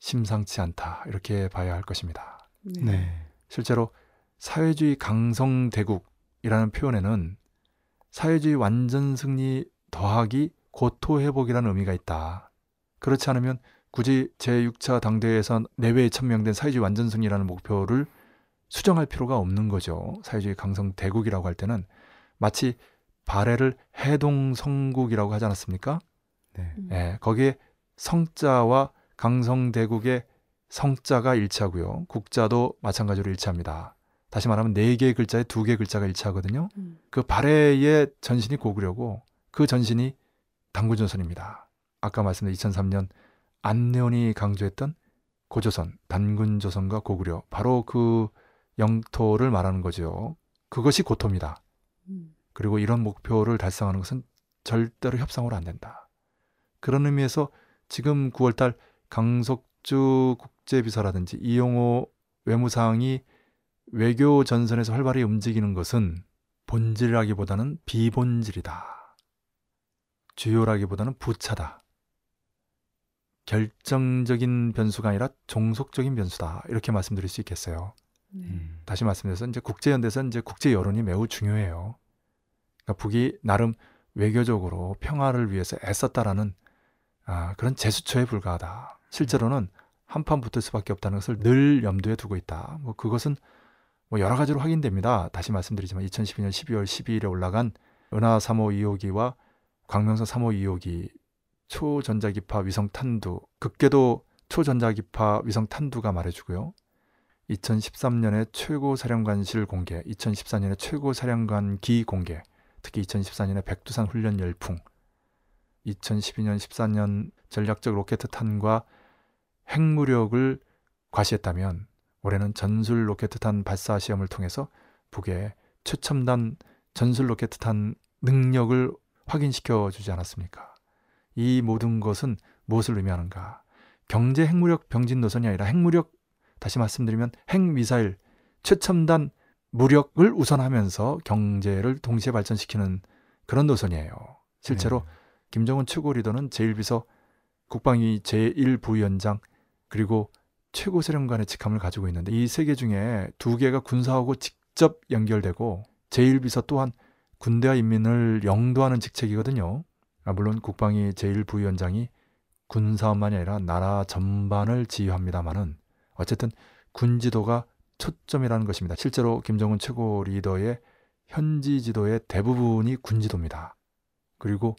심상치 않다 이렇게 봐야 할 것입니다. 네. 실제로 사회주의 강성대국이라는 표현에는 사회주의 완전 승리 더하기 고토 회복이라는 의미가 있다. 그렇지 않으면 굳이 제6차 당대회에서 내외에 천명된 사회주의 완전 승리라는 목표를 수정할 필요가 없는 거죠. 사회주의 강성 대국이라고 할 때는 마치 발해를 해동 성국이라고 하지 않았습니까? 네. 음. 예, 거기에 성자와 강성 대국의 성자가 일치하고요. 국자도 마찬가지로 일치합니다. 다시 말하면 네 개의 글자에 두 개의 글자가 일치하거든요. 음. 그 발해의 전신이 고구려고 그 전신이 단군조선입니다. 아까 말씀드린 2003년 안내원이 강조했던 고조선, 단군조선과 고구려 바로 그 영토를 말하는 거죠. 그것이 고토입니다. 음. 그리고 이런 목표를 달성하는 것은 절대로 협상으로 안 된다. 그런 의미에서 지금 9월달 강석주 국제비서라든지 이용호 외무상이 외교 전선에서 활발히 움직이는 것은 본질이라기보다는 비본질이다. 주요라기보다는 부차다. 결정적인 변수가 아니라 종속적인 변수다. 이렇게 말씀드릴 수 있겠어요. 네. 음. 다시 말씀드려서 이제 국제 연대에서 이제 국제 여론이 매우 중요해요. 그러니까 북이 나름 외교적으로 평화를 위해서 애썼다라는 아, 그런 제스처에 불과하다. 실제로는 한판 붙을 수밖에 없다는 것을 늘 염두에 두고 있다. 뭐 그것은 뭐 여러 가지로 확인됩니다. 다시 말씀드리지만 2012년 12월 12일에 올라간 은하 3호 2호기와 광명성 3호 2호기 초전자기파 위성 탄두, 극궤도 초전자기파 위성 탄두가 말해주고요. 2013년에 최고 사령관실 공개, 2014년에 최고 사령관기 공개, 특히 2014년에 백두산 훈련 열풍, 2012년 14년 전략적 로켓 탄과 핵무력을 과시했다면 올해는 전술 로켓 탄 발사 시험을 통해서 북의 최첨단 전술 로켓 탄 능력을 확인시켜 주지 않았습니까? 이 모든 것은 무엇을 의미하는가? 경제 핵무력 병진 노선이 아니라 핵무력 다시 말씀드리면 핵미사일 최첨단 무력을 우선하면서 경제를 동시에 발전시키는 그런 노선이에요. 실제로 네. 김정은 최고 리더는 제1비서 국방위 제1부위원장 그리고 최고사령관의 직함을 가지고 있는데 이 세 개 중에 두 개가 군사하고 직접 연결되고 제1비서 또한 군대와 인민을 영도하는 직책이거든요. 아, 물론 국방위 제1부위원장이 군사업만이 아니라 나라 전반을 지휘합니다마는 어쨌든 군지도가 초점이라는 것입니다. 실제로 김정은 최고 리더의 현지 지도의 대부분이 군지도입니다. 그리고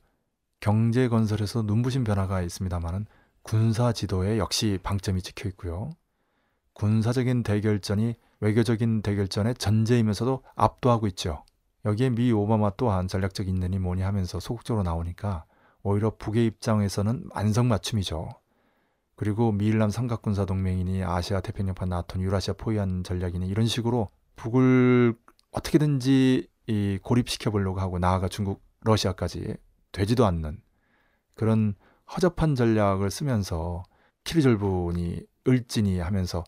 경제 건설에서 눈부신 변화가 있습니다만은 군사 지도에 역시 방점이 찍혀 있고요. 군사적인 대결전이 외교적인 대결전의 전제이면서도 압도하고 있죠. 여기에 미 오바마 또한 전략적 인연이 뭐니 하면서 소극적으로 나오니까 오히려 북의 입장에서는 안성맞춤이죠. 그리고 미일남 삼각군사 동맹이니 아시아 태평양판 나토 유라시아 포위한 전략이니 이런 식으로 북을 어떻게든지 이 고립시켜 보려고 하고 나아가 중국 러시아까지 되지도 않는 그런 허접한 전략을 쓰면서 키리졸분이 을진이 하면서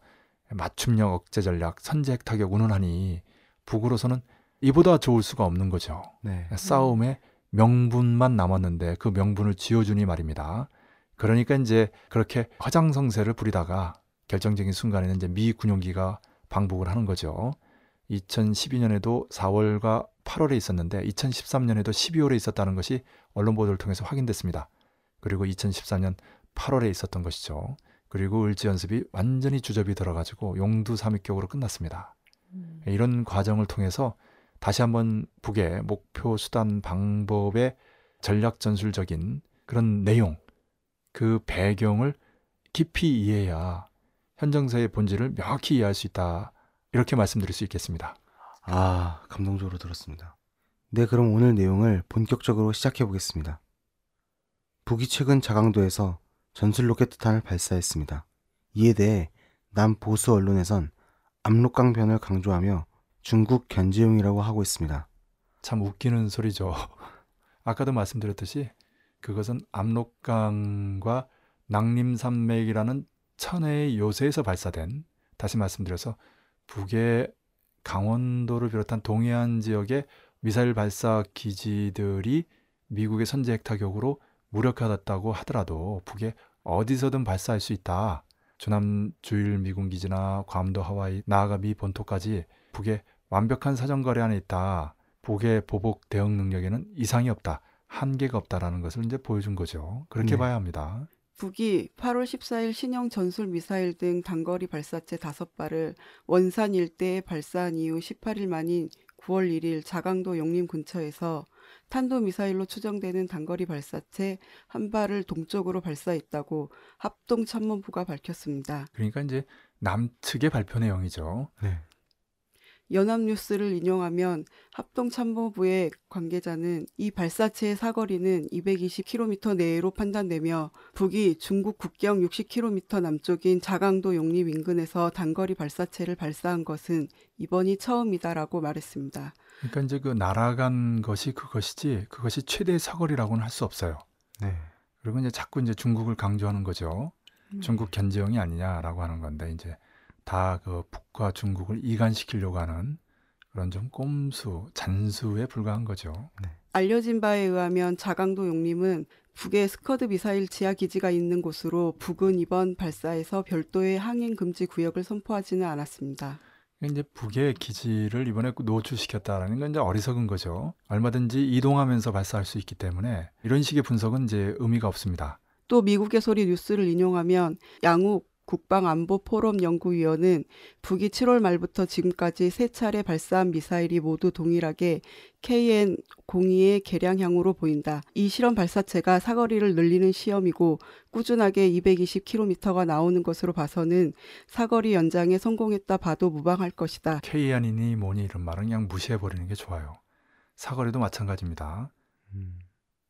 맞춤형 억제 전략 선제 핵타격 운운하니 북으로서는 이보다 좋을 수가 없는 거죠. 네. 싸움에 명분만 남았는데 그 명분을 쥐어주니 말입니다. 그러니까 이제 그렇게 화장성세를 부리다가 결정적인 순간에는 이제 미 군용기가 방북을 하는 거죠. 2012년에도 4월과 8월에 있었는데 2013년에도 12월에 있었다는 것이 언론 보도를 통해서 확인됐습니다. 그리고 2014년 8월에 있었던 것이죠. 그리고 을지 연습이 완전히 주접이 들어가지고 용두 삼위격으로 끝났습니다. 음. 이런 과정을 통해서 다시 한번 북의 목표, 수단, 방법의 전략 전술적인 그런 내용, 그 배경을 깊이 이해해야 현 정세의 본질을 명확히 이해할 수 있다. 이렇게 말씀드릴 수 있겠습니다. 아, 감동적으로 들었습니다. 네, 그럼 오늘 내용을 본격적으로 시작해 보겠습니다. 북이 최근 자강도에서 전술 로켓 탄을 발사했습니다. 이에 대해 남 보수 언론에선 압록강변을 강조하며 중국 견제용이라고 하고 있습니다. 참 웃기는 소리죠. 아까도 말씀드렸듯이 그것은 압록강과 낭림산맥이라는 천혜의 요새에서 발사된 다시 말씀드려서 북의 강원도를 비롯한 동해안 지역의 미사일 발사 기지들이 미국의 선제 핵타격으로 무력화됐다고 하더라도 북에 어디서든 발사할 수 있다. 주남 주일 미군 기지나 괌도 하와이 나아가 미 본토까지 북의 완벽한 사정 거래 안에 있다. 북의 보복 대응 능력에는 이상이 없다. 한계가 없다라는 것을 이제 보여준 거죠. 그렇게 네. 봐야 합니다. 북이 8월 14일 신형 전술 미사일 등 단거리 발사체 5발을 원산 일대에 발사한 이후 18일 만인 9월 1일 자강도 용림 근처에서 탄도 미사일로 추정되는 단거리 발사체 한 발을 동쪽으로 발사했다고 합동 참모부가 밝혔습니다. 그러니까 이제 남측의 발표 내용이죠. 네. 연합뉴스를 인용하면 합동참모부의 관계자는 이 발사체의 사거리는 220km 내로 판단되며 북이 중국 국경 60km 남쪽인 자강도 용립 인근에서 단거리 발사체를 발사한 것은 이번이 처음이다라고 말했습니다. 그러니까 이제 그 날아간 것이 그것이지 그것이 최대 사거리라고는 할 수 없어요. 네. 그리고 이제 자꾸 이제 중국을 강조하는 거죠. 중국 견제용이 아니냐라고 하는 건데 이제 다 그 북과 중국을 이간시키려고 하는 그런 좀 꼼수, 잔수에 불과한 거죠. 알려진 바에 의하면 자강도 용림은 북의 스커드 미사일 지하 기지가 있는 곳으로 북은 이번 발사에서 별도의 항행 금지 구역을 선포하지는 않았습니다. 이제 북의 기지를 이번에 노출시켰다라는 건 이제 어리석은 거죠. 얼마든지 이동하면서 발사할 수 있기 때문에 이런 식의 분석은 이제 의미가 없습니다. 또 미국의 소리 뉴스를 인용하면 양욱 국방안보포럼 연구위원은 북이 7월 말부터 지금까지 세 차례 발사한 미사일이 모두 동일하게 KN-02의 개량형으로 보인다. 이 실험 발사체가 사거리를 늘리는 시험이고 꾸준하게 220km가 나오는 것으로 봐서는 사거리 연장에 성공했다 봐도 무방할 것이다. 케이안이니 뭐니 이런 말은 그냥 무시해 버리는 게 좋아요. 사거리도 마찬가지입니다. 음.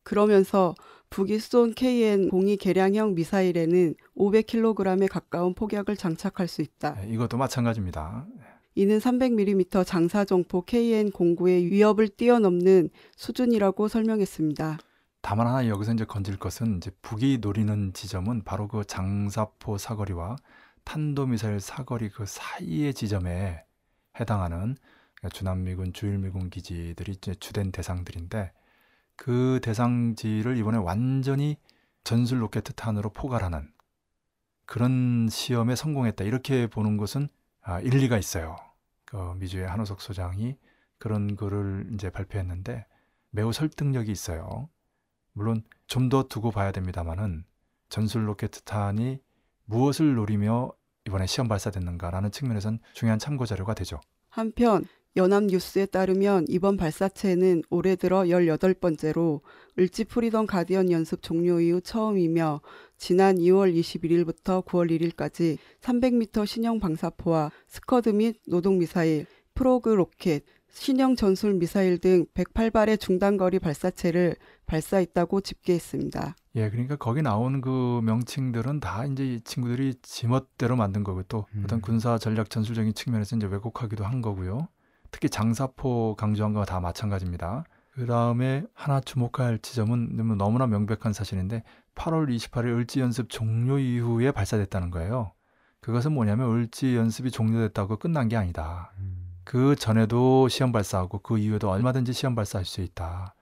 그러면서 북이 쏜 KN-02 개량형 미사일에는 500kg에 가까운 폭약을 장착할 수 있다. 네, 이것도 마찬가지입니다. 이는 300mm 장사정포 KN-09의 위협을 뛰어넘는 수준이라고 설명했습니다. 다만 하나 여기서 이제 건질 것은 이제 북이 노리는 지점은 바로 그 장사포 사거리와 탄도미사일 사거리 그 사이의 지점에 해당하는 그러니까 주남미군 주일미군 기지들이 주된 대상들인데 그 대상지를 이번에 완전히 전술 로켓 탄으로 포괄하는 그런 시험에 성공했다 이렇게 보는 것은 아, 일리가 있어요. 그 미주의 한호석 소장이 그런 글을 이제 발표했는데 매우 설득력이 있어요. 물론 좀 더 두고 봐야 됩니다만은 전술 로켓 탄이 무엇을 노리며 이번에 시험 발사됐는가라는 측면에선 중요한 참고 자료가 되죠. 한편 연합뉴스에 따르면 이번 발사체는 올해 들어 18번째로 을지 프리덤 가디언 연습 종료 이후 처음이며 지난 2월 21일부터 9월 1일까지 300m 신형 방사포와 스커드 및 노동 미사일, 프로그 로켓, 신형 전술 미사일 등 108발의 중단거리 발사체를 발사했다고 집계했습니다. 예, 그러니까 거기 나온 그 명칭들은 다 이제 이 친구들이 지멋대로 만든 거고 또 음. 어떤 군사 전략 전술적인 측면에서 이제 왜곡하기도 한 거고요. 특히 장사포 강조한 거와 다 마찬가지입니다. 그 다음에 하나 주목할 지점은 너무- 너무나 명백한 사실인데 8월 28일 을지 연습 종료 이후에 발사됐다는 거예요. 그것은 뭐냐면 을지 연습이 종료됐다고 끝난 게 아니다. 음. 그 전에도 시험 발사하고 그 이후에도 얼마든지 시험 발사할 수 있다.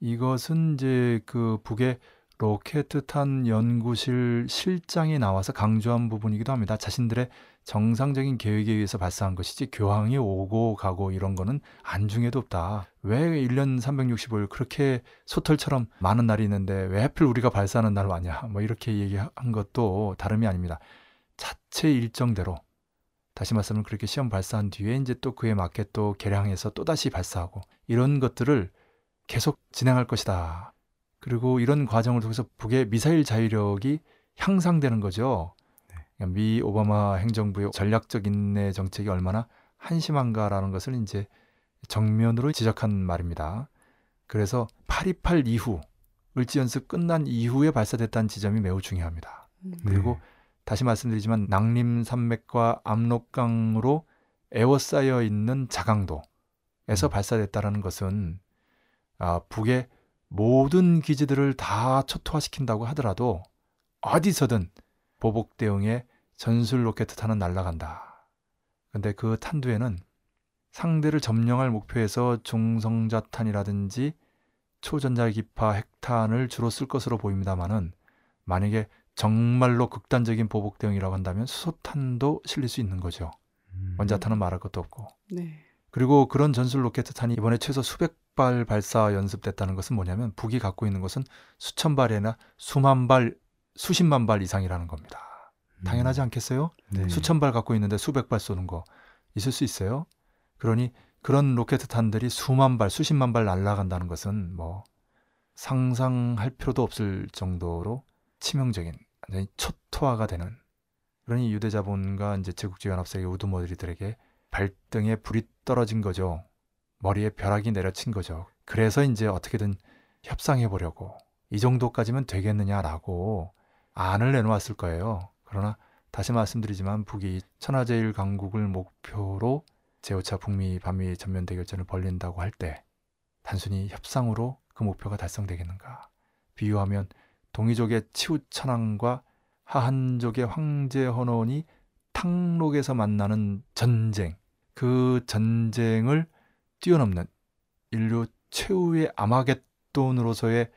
이것은 이제 그 북의 로켓탄 연구실 실장이 나와서 강조한 부분이기도 합니다. 자신들의 정상적인 계획에 의해서 발사한 것이지 교황이 오고 가고 이런 거는 안중에도 없다. 왜 1년 365일 그렇게 소털처럼 많은 날이 있는데 왜 하필 우리가 발사하는 날 왔냐. 뭐 이렇게 얘기한 것도 다름이 아닙니다. 자체 일정대로 다시 말씀을 그렇게 시험 발사한 뒤에 이제 또 그에 맞게 또 개량해서 또 다시 발사하고 이런 것들을 계속 진행할 것이다. 그리고 이런 과정을 통해서 북의 미사일 자유력이 향상되는 거죠. 그러니까 미 오바마 행정부의 전략적 인내 정책이 얼마나 한심한가라는 것을 이제 정면으로 지적한 말입니다. 그래서 828 이후 을지 연습 끝난 이후에 발사됐다는 지점이 매우 중요합니다. 음. 그리고 다시 말씀드리지만 낭림 산맥과 압록강으로 에워싸여 있는 자강도에서 음. 발사됐다라는 것은 아, 북의 모든 기지들을 다 초토화시킨다고 하더라도 어디서든 보복 대응에 전술 로켓 탄은 날아간다. 근데 그 탄두에는 상대를 점령할 목표에서 중성자탄이라든지 초전자기파 핵탄을 주로 쓸 것으로 보입니다만은 만약에 정말로 극단적인 보복 대응이라고 한다면 수소탄도 실릴 수 있는 거죠. 음. 원자탄은 말할 것도 없고. 네. 그리고 그런 전술 로켓탄이 이번에 최소 수백 발 발사 연습됐다는 것은 뭐냐면 북이 갖고 있는 것은 수천 발이나 수만 발, 수십만 발 이상이라는 겁니다. 당연하지 않겠어요? 네. 수천 발 갖고 있는데 수백 발 쏘는 거 있을 수 있어요. 그러니 그런 로켓탄들이 수만 발, 수십만 발 날아간다는 것은 뭐 상상할 필요도 없을 정도로 치명적인 완전히 초토화가 되는 그러니 유대 자본과 이제 제국주의 연합세의 우두머리들에게 발등에 불이 떨어진 거죠. 머리에 벼락이 내려친 거죠. 그래서 이제 어떻게든 협상해 보려고 이 정도까지면 되겠느냐라고 안을 내놓았을 거예요. 그러나 다시 말씀드리지만 북이 천하제일 강국을 목표로 제5차 북미 반미 전면 대결전을 벌린다고 할 때 단순히 협상으로 그 목표가 달성되겠는가? 비유하면 동이족의 치우천왕과 하한족의 황제 헌원이 탕록에서 만나는 전쟁, 그 전쟁을 뛰어넘는 인류 최후의 아마겟돈으로서의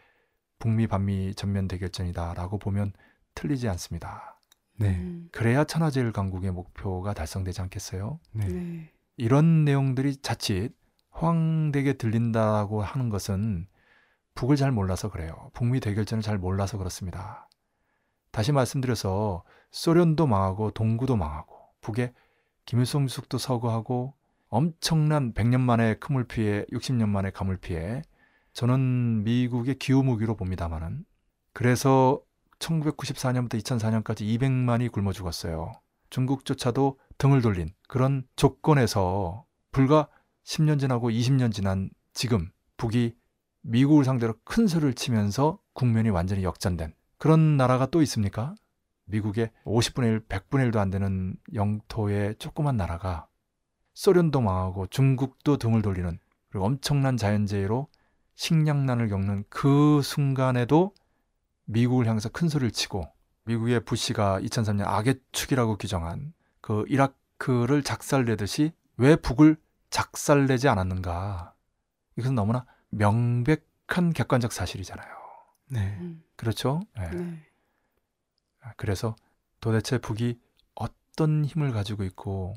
북미 반미 전면 대결전이다라고 보면 틀리지 않습니다. 네. 음. 그래야 천하제일 강국의 목표가 달성되지 않겠어요? 네. 네. 이런 내용들이 자칫 호황되게 들린다고 하는 것은 북을 잘 몰라서 그래요. 북미 대결전을 잘 몰라서 그렇습니다. 다시 말씀드려서 소련도 망하고 동구도 망하고 북에 김일성 주석도 서거하고 엄청난 100년 만에 큰물 피해 60년 만에 가물 피해 저는 미국의 기후 무기로 봅니다만은 그래서 1994년부터 2004년까지 200만이 굶어 죽었어요. 중국조차도 등을 돌린 그런 조건에서 불과 10년 지나고 20년 지난 지금 북이 미국을 상대로 큰 소리를 치면서 국면이 완전히 역전된 그런 나라가 또 있습니까? 미국의 50분의 1, 100분의 1도 안 되는 영토의 조그만 나라가 소련도 망하고 중국도 등을 돌리는 그리고 엄청난 자연재해로 식량난을 겪는 그 순간에도 미국을 향해서 큰 소리를 치고 미국의 부시가 2003년 악의 축이라고 규정한 그 이라크를 작살내듯이 왜 북을 작살내지 않았는가? 이것은 너무나 명백한 객관적 사실이잖아요. 네. 음. 그렇죠? 예. 네. 그래서 도대체 북이 어떤 힘을 가지고 있고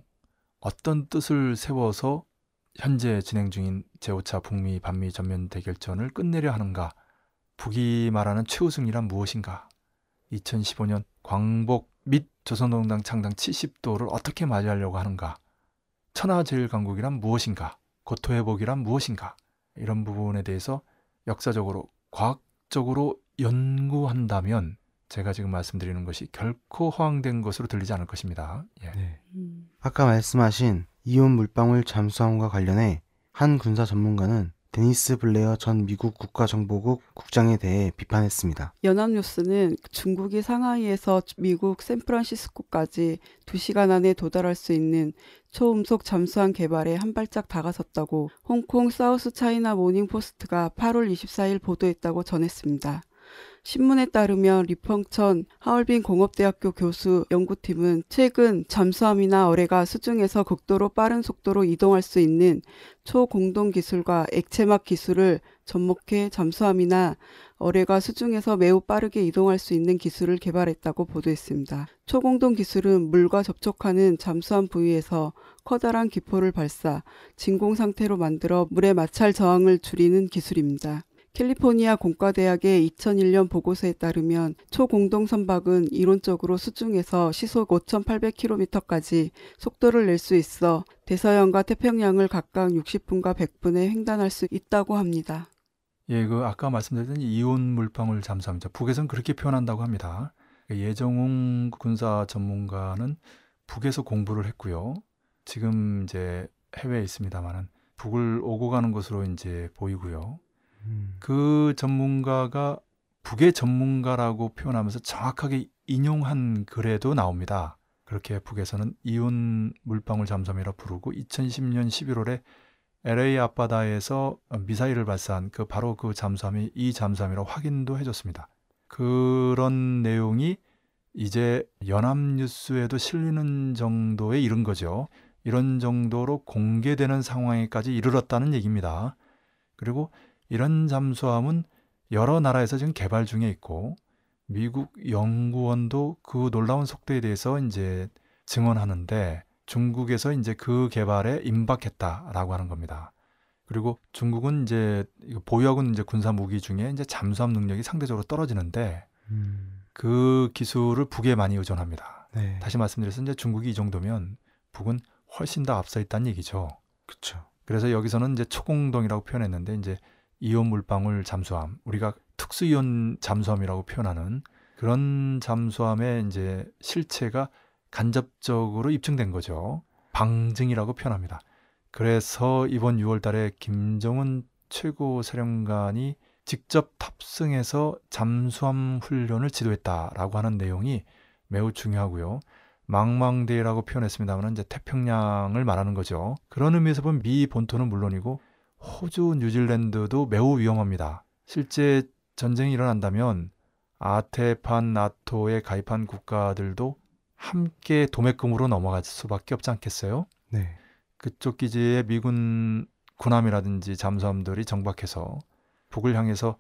어떤 뜻을 세워서 현재 진행 중인 제5차 북미 반미 전면 대결전을 끝내려 하는가? 북이 말하는 최후 승리란 무엇인가? 2015년 광복 및 조선노동당 창당 70도를 어떻게 맞이하려고 하는가? 천하제일강국이란 무엇인가? 고토회복이란 무엇인가? 이런 부분에 대해서 역사적으로 과학적으로 연구한다면 제가 지금 말씀드리는 것이 결코 허황된 것으로 들리지 않을 것입니다. 예. 네. 음. 아까 말씀하신 이온 물방울 잠수함과 관련해 한 군사 전문가는 데니스 블레어 전 미국 국가정보국 국장에 대해 비판했습니다. 연합뉴스는 중국이 상하이에서 미국 샌프란시스코까지 2시간 안에 도달할 수 있는 초음속 잠수함 개발에 한 발짝 다가섰다고 홍콩 사우스 차이나 모닝포스트가 8월 24일 보도했다고 전했습니다. 신문에 따르면 리펑천 하얼빈 공업대학교 교수 연구팀은 최근 잠수함이나 어뢰가 수중에서 극도로 빠른 속도로 이동할 수 있는 초공동 기술과 액체막 기술을 접목해 잠수함이나 어뢰가 수중에서 매우 빠르게 이동할 수 있는 기술을 개발했다고 보도했습니다. 초공동 기술은 물과 접촉하는 잠수함 부위에서 커다란 기포를 발사, 진공 상태로 만들어 물의 마찰 저항을 줄이는 기술입니다. 캘리포니아 공과대학의 2001년 보고서에 따르면 초공동 선박은 이론적으로 수중에서 시속 5,800km까지 속도를 낼 수 있어 대서양과 태평양을 각각 60분과 100분에 횡단할 수 있다고 합니다. 예, 그 아까 말씀드렸던 이온 물방울 잠수함이죠. 북에서는 그렇게 표현한다고 합니다. 예정웅 군사 전문가는 북에서 공부를 했고요. 지금 이제 해외에 있습니다만은 북을 오고 가는 것으로 이제 보이고요. 음. 그 전문가가 북의 전문가라고 표현하면서 정확하게 인용한 글에도 나옵니다. 그렇게 북에서는 이온 물방울 잠수함이라 부르고 2010년 11월에 LA 앞바다에서 미사일을 발사한 그 바로 그 잠수함이 이 잠수함이라 확인도 해줬습니다. 그런 내용이 이제 연합뉴스에도 실리는 정도에 이른 거죠. 이런 정도로 공개되는 상황에까지 이르렀다는 얘기입니다. 그리고 이런 잠수함은 여러 나라에서 지금 개발 중에 있고 미국 연구원도 그 놀라운 속도에 대해서 이제 증언하는데 중국에서 이제 그 개발에 임박했다라고 하는 겁니다. 그리고 중국은 이제 보유하고 있는 이제 군사 무기 중에 이제 잠수함 능력이 상대적으로 떨어지는데 음, 그 기술을 북에 많이 의존합니다. 네. 다시 말씀드려서 이제 중국이 이 정도면 북은 훨씬 더 앞서 있다는 얘기죠. 그쵸. 그래서 여기서는 이제 초공동이라고 표현했는데 이제 이온 물방울 잠수함 우리가 특수 이온 잠수함이라고 표현하는 그런 잠수함의 이제 실체가 간접적으로 입증된 거죠. 방증이라고 표현합니다. 그래서 이번 6월 달에 김정은 최고 사령관이 직접 탑승해서 잠수함 훈련을 지도했다라고 하는 내용이 매우 중요하고요. 망망대해라고 표현했습니다만 이제 태평양을 말하는 거죠. 그런 의미에서 보면 미 본토는 물론이고 호주, 뉴질랜드도 매우 위험합니다. 실제 전쟁이 일어난다면 아테판 나토에 가입한 국가들도 함께 도매금으로 넘어갈 수밖에 없지 않겠어요? 네. 그쪽 기지에 미군 군함이라든지 잠수함들이 정박해서 북을 향해서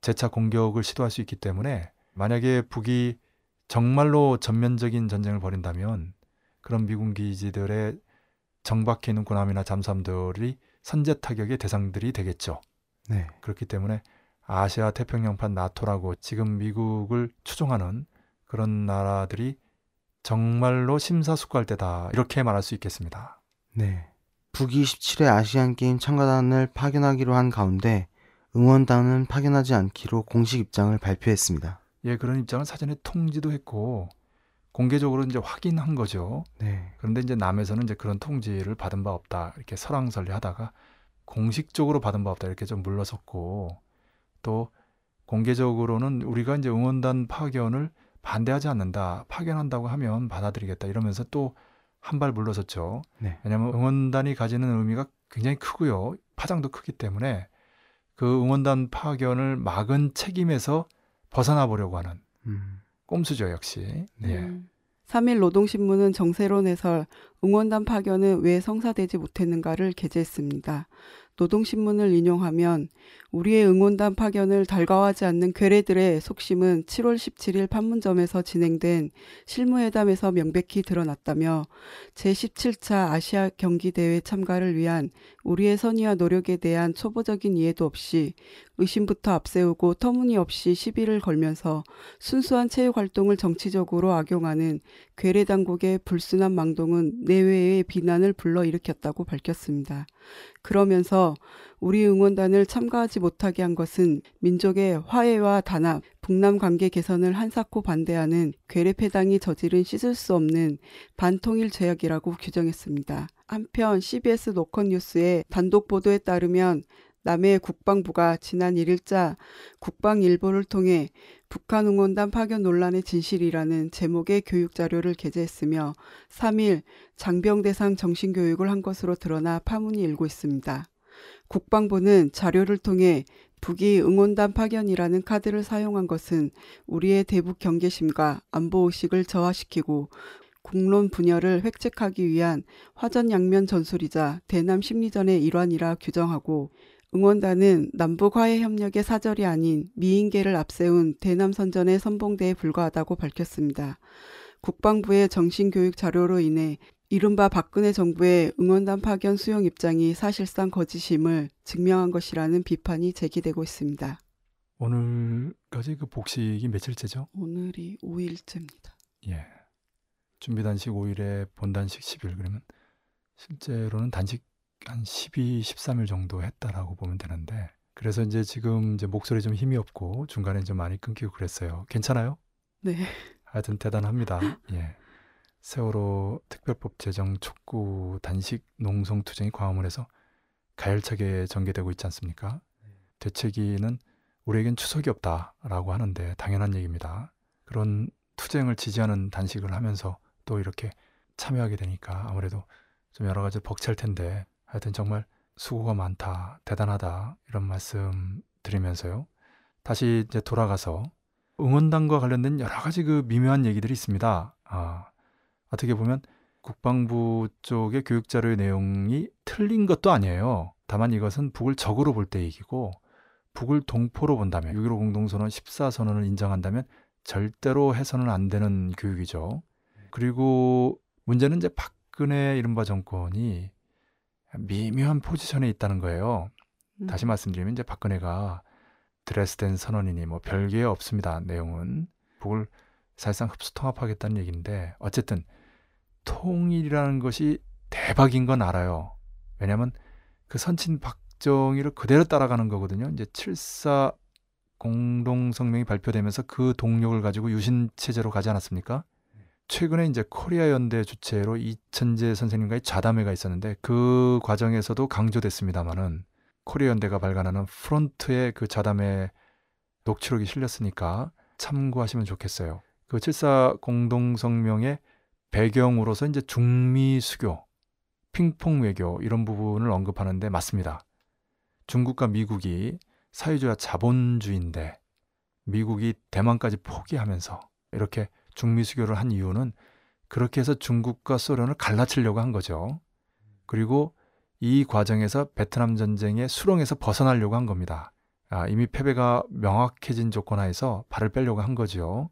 재차 공격을 시도할 수 있기 때문에 만약에 북이 정말로 전면적인 전쟁을 벌인다면 그런 미군 기지들의 정박해 있는 군함이나 잠수함들이 선제 타격의 대상들이 되겠죠. 네. 그렇기 때문에 아시아 태평양판 나토라고 지금 미국을 추종하는 그런 나라들이 정말로 심사숙고할 때다 이렇게 말할 수 있겠습니다. 네. 북이 17회 아시안 게임 참가단을 파견하기로 한 가운데 응원단은 파견하지 않기로 공식 입장을 발표했습니다. 예, 그런 입장을 사전에 통지도 했고 공개적으로 이제 확인한 거죠. 네. 그런데 이제 남에서는 이제 그런 통지를 받은 바 없다 이렇게 설왕설래하다가 공식적으로 받은 바 없다 이렇게 좀 물러섰고 또 공개적으로는 우리가 이제 응원단 파견을 반대하지 않는다 파견한다고 하면 받아들이겠다 이러면서 또 한 발 물러섰죠. 네. 왜냐하면 응원단이 가지는 의미가 굉장히 크고요 파장도 크기 때문에 그 응원단 파견을 막은 책임에서 벗어나 보려고 하는 음, 꼼수죠 역시. 예. 음. 3일 노동신문은 정세론 해설 응원단 파견은 왜 성사되지 못했는가를 게재했습니다. 노동신문을 인용하면 우리의 응원단 파견을 달가워하지 않는 괴뢰들의 속심은 7월 17일 판문점에서 진행된 실무회담에서 명백히 드러났다며 제17차 아시아 경기대회 참가를 위한 우리의 선의와 노력에 대한 초보적인 이해도 없이 의심부터 앞세우고 터무니없이 시비를 걸면서 순수한 체육 활동을 정치적으로 악용하는 괴뢰 당국의 불순한 망동은 내외의 비난을 불러일으켰다고 밝혔습니다. 그러면서 우리 응원단을 참가하지 못하게 한 것은 민족의 화해와 단합, 북남 관계 개선을 한사코 반대하는 괴뢰패당이 저지른 씻을 수 없는 반통일 죄악이라고 규정했습니다. 한편 CBS 노컷 뉴스의 단독 보도에 따르면 남해 국방부가 지난 1일자 국방일보를 통해 북한 응원단 파견 논란의 진실이라는 제목의 교육 자료를 게재했으며 3일 장병 대상 정신교육을 한 것으로 드러나 파문이 일고 있습니다. 국방부는 자료를 통해 북이 응원단 파견이라는 카드를 사용한 것은 우리의 대북 경계심과 안보 의식을 저하시키고 국론 분열을 획책하기 위한 화전양면 전술이자 대남 심리전의 일환이라 규정하고 응원단은 남북 화해 협력의 사절이 아닌 미인계를 앞세운 대남 선전의 선봉대에 불과하다고 밝혔습니다. 국방부의 정신교육 자료로 인해 이른바 박근혜 정부의 응원단 파견 수용 입장이 사실상 거짓임을 증명한 것이라는 비판이 제기되고 있습니다. 오늘까지 그 복식이 며칠째죠? 오늘이 5일째입니다. 예. 준비 단식 5일에 본 단식 10일 그러면 실제로는 단식 한 12, 13일 정도 했다라고 보면 되는데 그래서 이제 지금 이제 목소리 좀 힘이 없고 중간에 좀 많이 끊기고 그랬어요. 괜찮아요? 네. 하여튼 대단합니다. 예. 세월호 특별법 제정 촉구 단식 농성 투쟁이 광화문에서 가열차게 전개되고 있지 않습니까? 되채기는 우리에겐 추석이 없다라고 하는데 당연한 얘기입니다. 그런 투쟁을 지지하는 단식을 하면서 또 이렇게 참여하게 되니까 아무래도 좀 여러 가지 벅찰 텐데 하여튼 정말 수고가 많다, 대단하다 이런 말씀 드리면서요. 다시 이제 돌아가서 응원단과 관련된 여러 가지 그 미묘한 얘기들이 있습니다. 아, 어떻게 보면 국방부 쪽의 교육 자료의 내용이 틀린 것도 아니에요. 다만 이것은 북을 적으로 볼 때 얘기고 북을 동포로 본다면 6.15 공동선언 14선언을 인정한다면 절대로 해서는 안 되는 교육이죠. 그리고 문제는 이제 박근혜 이른바 정권이 미묘한 포지션에 있다는 거예요. 음. 다시 말씀드리면 이제 박근혜가 드레스덴 선언이니 뭐 별게 없습니다. 내용은 북을 사실상 흡수 통합하겠다는 얘기인데 어쨌든 통일이라는 것이 대박인 건 알아요. 왜냐하면 그 선친 박정희를 그대로 따라가는 거거든요. 이제 7사 공동성명이 발표되면서 그 동력을 가지고 유신 체제로 가지 않았습니까? 최근에 이제 코리아 연대 주최로 이천재 선생님과의 좌담회가 있었는데 그 과정에서도 강조됐습니다마는 코리아 연대가 발간하는 프론트의 그 좌담회 녹취록이 실렸으니까 참고하시면 좋겠어요. 그 7사 공동성명의 배경으로서 이제 중미 수교, 핑퐁 외교 이런 부분을 언급하는데 맞습니다. 중국과 미국이 사회주의와 자본주의인데 미국이 대만까지 포기하면서 이렇게 중미 수교를 한 이유는 그렇게 해서 중국과 소련을 갈라치려고 한 거죠. 그리고 이 과정에서 베트남 전쟁의 수렁에서 벗어나려고 한 겁니다. 아, 이미 패배가 명확해진 조건 하에서 발을 빼려고 한 거죠.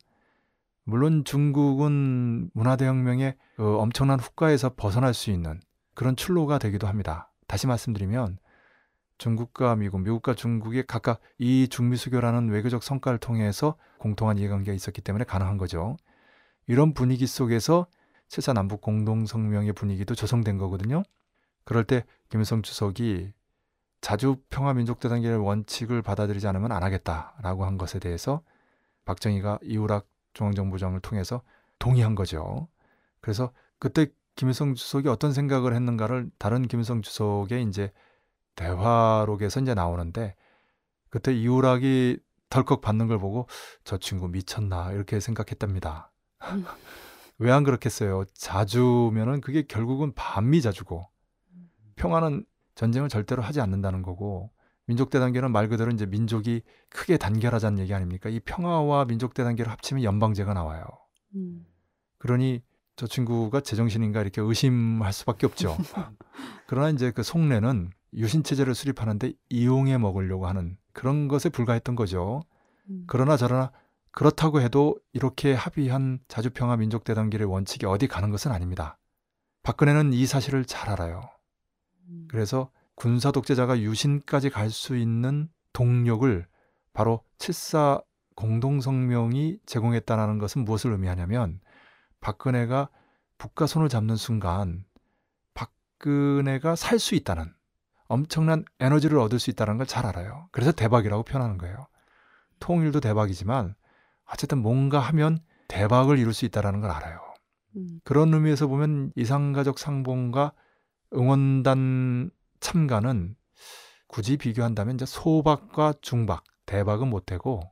물론 중국은 문화대혁명의 그 엄청난 후과에서 벗어날 수 있는 그런 출로가 되기도 합니다. 다시 말씀드리면 중국과 미국, 미국과 중국이 각각 이 중미수교라는 외교적 성과를 통해서 공통한 이해관계가 있었기 때문에 가능한 거죠. 이런 분위기 속에서 7사 남북 공동성명의 분위기도 조성된 거거든요. 그럴 때 김일성 주석이 자주 평화민족대단계의 원칙을 받아들이지 않으면 안 하겠다라고 한 것에 대해서 박정희가 이우락 중앙정부장을 통해서 동의한 거죠. 그래서 그때 김일성 주석이 어떤 생각을 했는가를 다른 김일성 주석의 이제 대화록에서 이제 나오는데 그때 이우락이 덜컥 받는 걸 보고 저 친구 미쳤나 이렇게 생각했답니다. 음. 왜안 그렇겠어요? 자주면은 그게 결국은 반미 자주고 평화는 전쟁을 절대로 하지 않는다는 거고 민족 대 단계는 말 그대로 이제 민족이 크게 단결하자는 얘기 아닙니까? 이 평화와 민족 대 단계를 합치면 연방제가 나와요. 음. 그러니 저 친구가 제정신인가 이렇게 의심할 수밖에 없죠. 그러나 이제 그 속내는 유신 체제를 수립하는데 이용해 먹으려고 하는 그런 것에 불과했던 거죠. 음. 그러나 저러나 그렇다고 해도 이렇게 합의한 자주평화 민족 대 단계의 원칙이 어디 가는 것은 아닙니다. 박근혜는 이 사실을 잘 알아요. 음. 그래서 군사 독재자가 유신까지 갈 수 있는 동력을 바로 7사 공동성명이 제공했다는 것은 무엇을 의미하냐면 박근혜가 북과 손을 잡는 순간 박근혜가 살 수 있다는 엄청난 에너지를 얻을 수 있다는 걸 잘 알아요. 그래서 대박이라고 표현하는 거예요. 통일도 대박이지만 어쨌든 뭔가 하면 대박을 이룰 수 있다는 걸 알아요. 음. 그런 의미에서 보면 이상가족 상봉과 응원단 참가는 굳이 비교한다면 이제 소박과 중박, 대박은 못되고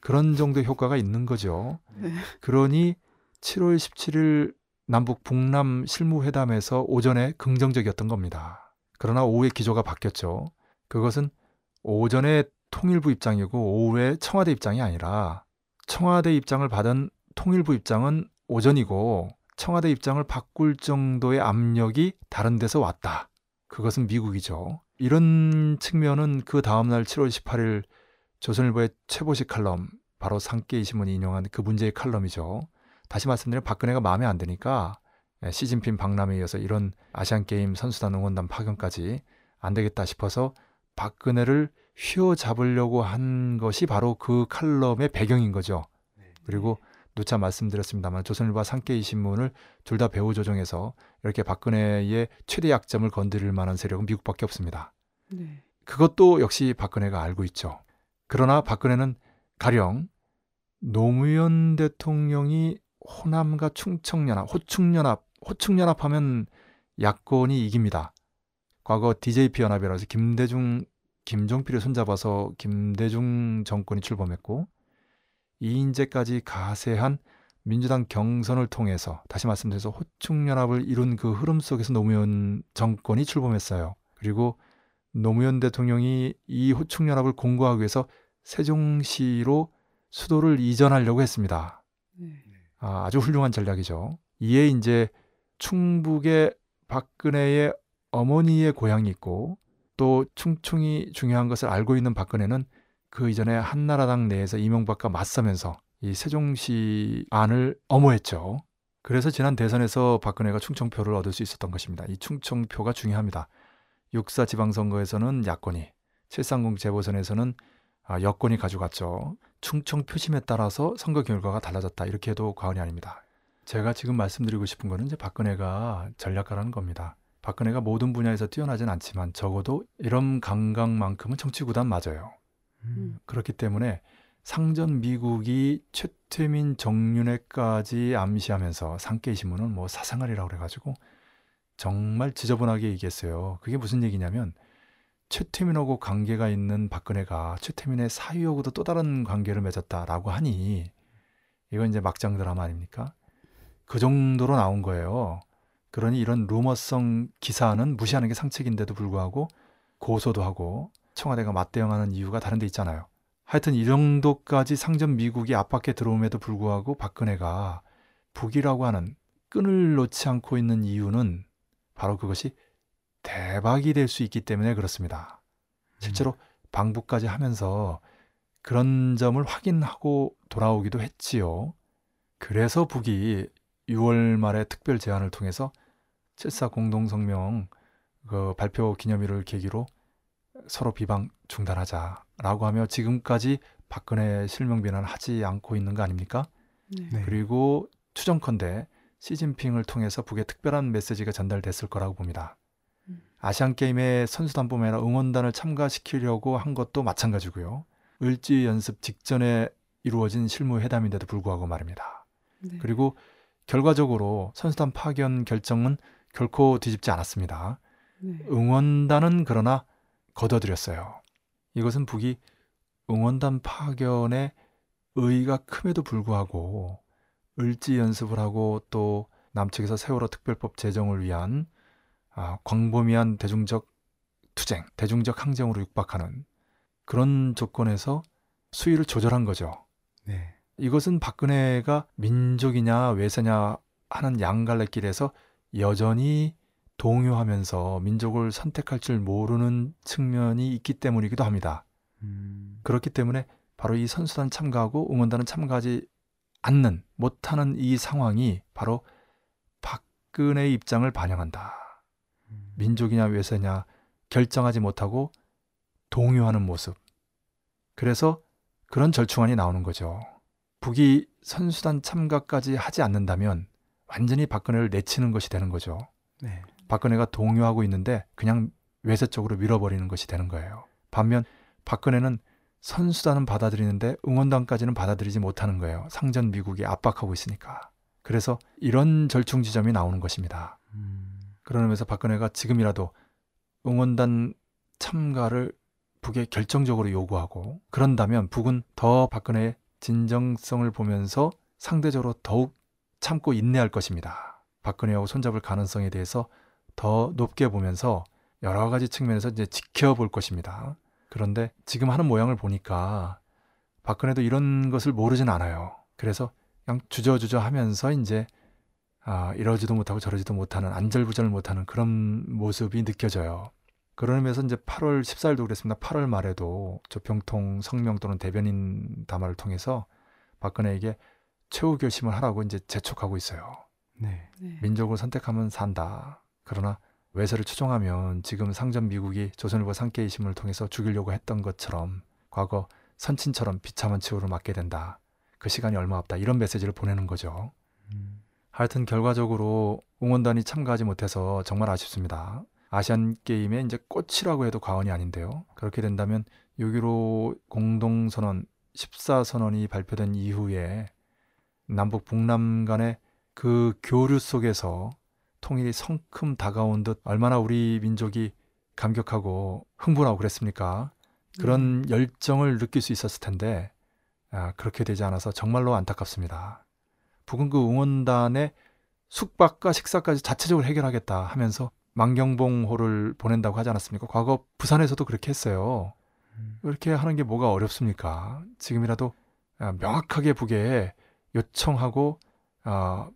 그런 정도의 효과가 있는 거죠. 네. 그러니 7월 17일 남북 북남 실무회담에서 오전에 긍정적이었던 겁니다. 그러나 오후에 기조가 바뀌었죠. 그것은 오전에 통일부 입장이고 오후에 청와대 입장이 아니라 청와대 입장을 받은 통일부 입장은 오전이고 청와대 입장을 바꿀 정도의 압력이 다른 데서 왔다. 그것은 미국이죠. 이런 측면은 그 다음날 7월 18일 조선일보의 최보식 칼럼, 바로 상계 이 신문이 인용한 그 문제의 칼럼이죠. 다시 말씀드리면 박근혜가 마음에 안 드니까 예, 시진핑 박람회에 이어서 이런 아시안게임 선수단 응원단 파견까지 안 되겠다 싶어서 박근혜를 휘어잡으려고 한 것이 바로 그 칼럼의 배경인 거죠. 그리고 누차 말씀드렸습니다만 조선일보와 상계이 신문을 둘 다 배후 조정해서 이렇게 박근혜의 최대 약점을 건드릴 만한 세력은 미국밖에 없습니다. 네. 그것도 역시 박근혜가 알고 있죠. 그러나 박근혜는 가령 노무현 대통령이 호남과 충청연합, 호충연합, 호충연합하면 야권이 이깁니다. 과거 DJP 연합이라서 김대중 김종필이 손잡아서 김대중 정권이 출범했고 이인재까지 가세한 민주당 경선을 통해서 다시 말씀드려서 호충연합을 이룬 그 흐름 속에서 노무현 정권이 출범했어요. 그리고 노무현 대통령이 이 호충연합을 공고하기 위해서 세종시로 수도를 이전하려고 했습니다. 네. 아, 아주 훌륭한 전략이죠. 이에 이제 충북에 박근혜의 어머니의 고향이 있고 또 충청이 중요한 것을 알고 있는 박근혜는 그 이전에 한나라당 내에서 이명박과 맞서면서 이 세종시 안을 엄호했죠. 그래서 지난 대선에서 박근혜가 충청표를 얻을 수 있었던 것입니다. 이 충청표가 중요합니다. 육사 지방선거에서는 야권이, 730 재보선에서는 아, 여권이 가져갔죠. 충청 표심에 따라서 선거 결과가 달라졌다. 이렇게 해도 과언이 아닙니다. 제가 지금 말씀드리고 싶은 거는 이제 박근혜가 전략가라는 겁니다. 박근혜가 모든 분야에서 뛰어나진 않지만 적어도 이런 감각만큼은 정치구단 맞아요. 음. 그렇기 때문에 상전 미국이 최태민 정윤회까지 암시하면서 상케이 신문은 뭐 사생활이라고 그래가지고 정말 지저분하게 얘기했어요. 그게 무슨 얘기냐면 최태민하고 관계가 있는 박근혜가 최태민의 사위하고도 또 다른 관계를 맺었다라고 하니 이건 이제 막장 드라마 아닙니까? 그 정도로 나온 거예요. 그러니 이런 루머성 기사는 무시하는 게 상책인데도 불구하고 고소도 하고 청와대가 맞대응하는 이유가 다른 데 있잖아요. 하여튼 이 정도까지 상전 미국이 압박해 들어옴에도 불구하고 박근혜가 북이라고 하는 끈을 놓지 않고 있는 이유는 바로 그것이 대박이 될 수 있기 때문에 그렇습니다. 실제로 방북까지 하면서 그런 점을 확인하고 돌아오기도 했지요. 그래서 북이 6월 말에 특별 제안을 통해서 7사 공동성명 그 발표 기념일을 계기로 서로 비방 중단하자라고 하며 지금까지 박근혜 실명 비난을 하지 않고 있는 거 아닙니까? 네. 네. 그리고 추정컨대 시진핑을 통해서 북에 특별한 메시지가 전달됐을 거라고 봅니다. 음. 아시안 게임에 선수단뿐만 아니라 응원단을 참가시키려고 한 것도 마찬가지고요. 을지 연습 직전에 이루어진 실무 회담인데도 불구하고 말입니다. 네. 그리고 결과적으로 선수단 파견 결정은 결코 뒤집지 않았습니다. 네. 응원단은 그러나 거둬들였어요. 이것은 북이 응원단 파견에 의의가 큼에도 불구하고 을지 연습을 하고 또 남측에서 세월호 특별법 제정을 위한 아, 광범위한 대중적 투쟁, 대중적 항쟁으로 육박하는 그런 조건에서 수위를 조절한 거죠. 네. 이것은 박근혜가 민족이냐 외세냐 하는 양갈래길에서 여전히 동요하면서 민족을 선택할 줄 모르는 측면이 있기 때문이기도 합니다. 음. 그렇기 때문에 바로 이 선수단 참가하고 응원단은 참가하지 않는 못하는 이 상황이 바로 박근혜의 입장을 반영한다. 음. 민족이냐 외세냐 결정하지 못하고 동요하는 모습. 그래서 그런 절충안이 나오는 거죠. 북이 선수단 참가까지 하지 않는다면 완전히 박근혜를 내치는 것이 되는 거죠. 네. 박근혜가 동요하고 있는데 그냥 외세 쪽으로 밀어버리는 것이 되는 거예요. 반면 박근혜는 선수단은 받아들이는데 응원단까지는 받아들이지 못하는 거예요. 상전 미국이 압박하고 있으니까. 그래서 이런 절충 지점이 나오는 것입니다. 음. 의미에서 박근혜가 지금이라도 응원단 참가를 북에 결정적으로 요구하고 그런다면 북은 더 박근혜의 진정성을 보면서 상대적으로 더욱 참고 인내할 것입니다. 박근혜하고 손잡을 가능성에 대해서 더 높게 보면서 여러 가지 측면에서 이제 지켜볼 것입니다. 그런데 지금 하는 모양을 보니까 박근혜도 이런 것을 모르진 않아요. 그래서 그냥 주저주저 하면서 이제 아, 이러지도 못하고 저러지도 못하는 안절부절 못하는 그런 모습이 느껴져요. 그런 의미에서 이제 8월 14일도 그랬습니다. 8월 말에도 조평통 성명 또는 대변인 담화를 통해서 박근혜에게 최후 결심을 하라고 이제 재촉하고 있어요. 네. 네. 민족을 선택하면 산다. 그러나 외세를 추종하면 지금 상전 미국이 조선일보 상계이심을 통해서 죽이려고 했던 것처럼 과거 선친처럼 비참한 치우를 맞게 된다. 그 시간이 얼마 없다. 이런 메시지를 보내는 거죠. 음. 하여튼 결과적으로 응원단이 참가하지 못해서 정말 아쉽습니다. 아시안 게임의 이제 꽃이라고 해도 과언이 아닌데요. 그렇게 된다면 6.15 공동선언 14선언이 발표된 이후에 남북 북남 간의 그 교류 속에서 통일이 성큼 다가온 듯 얼마나 우리 민족이 감격하고 흥분하고 그랬습니까? 그런 열정을 느낄 수 있었을 텐데 아, 그렇게 되지 않아서 정말로 안타깝습니다. 북은 그 응원단의 숙박과 식사까지 자체적으로 해결하겠다 하면서 만경봉호를 보낸다고 하지 않았습니까? 과거 부산에서도 그렇게 했어요. 그렇게 하는 게 뭐가 어렵습니까? 지금이라도 아, 명확하게 북에 요청하고 아,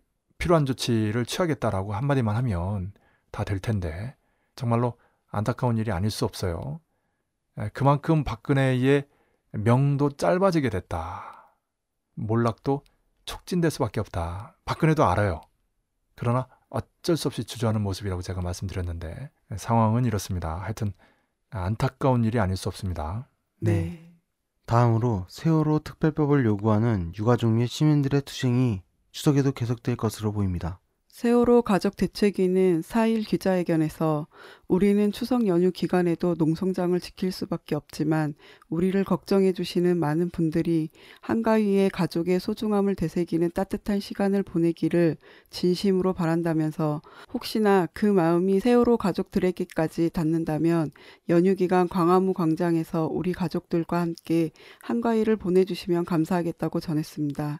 필요한 조치를 취하겠다라고 한마디만 하면 다 될 텐데 정말로 안타까운 일이 아닐 수 없어요. 에, 그만큼 박근혜의 명도 짧아지게 됐다. 몰락도 촉진될 수밖에 없다. 박근혜도 알아요. 그러나 어쩔 수 없이 주저하는 모습이라고 제가 말씀드렸는데 상황은 이렇습니다. 하여튼 안타까운 일이 아닐 수 없습니다. 네. 다음으로 세월호 특별법을 요구하는 유가족 및 시민들의 투쟁이 추석에도 계속될 것으로 보입니다. 세월호 가족 대책위는 4일 기자회견에서 우리는 추석 연휴 기간에도 농성장을 지킬 수밖에 없지만 우리를 걱정해 주시는 많은 분들이 한가위에 가족의 소중함을 되새기는 따뜻한 시간을 보내기를 진심으로 바란다면서 혹시나 그 마음이 세월호 가족들에게까지 닿는다면 연휴 기간 광화문 광장에서 우리 가족들과 함께 한가위를 보내주시면 감사하겠다고 전했습니다.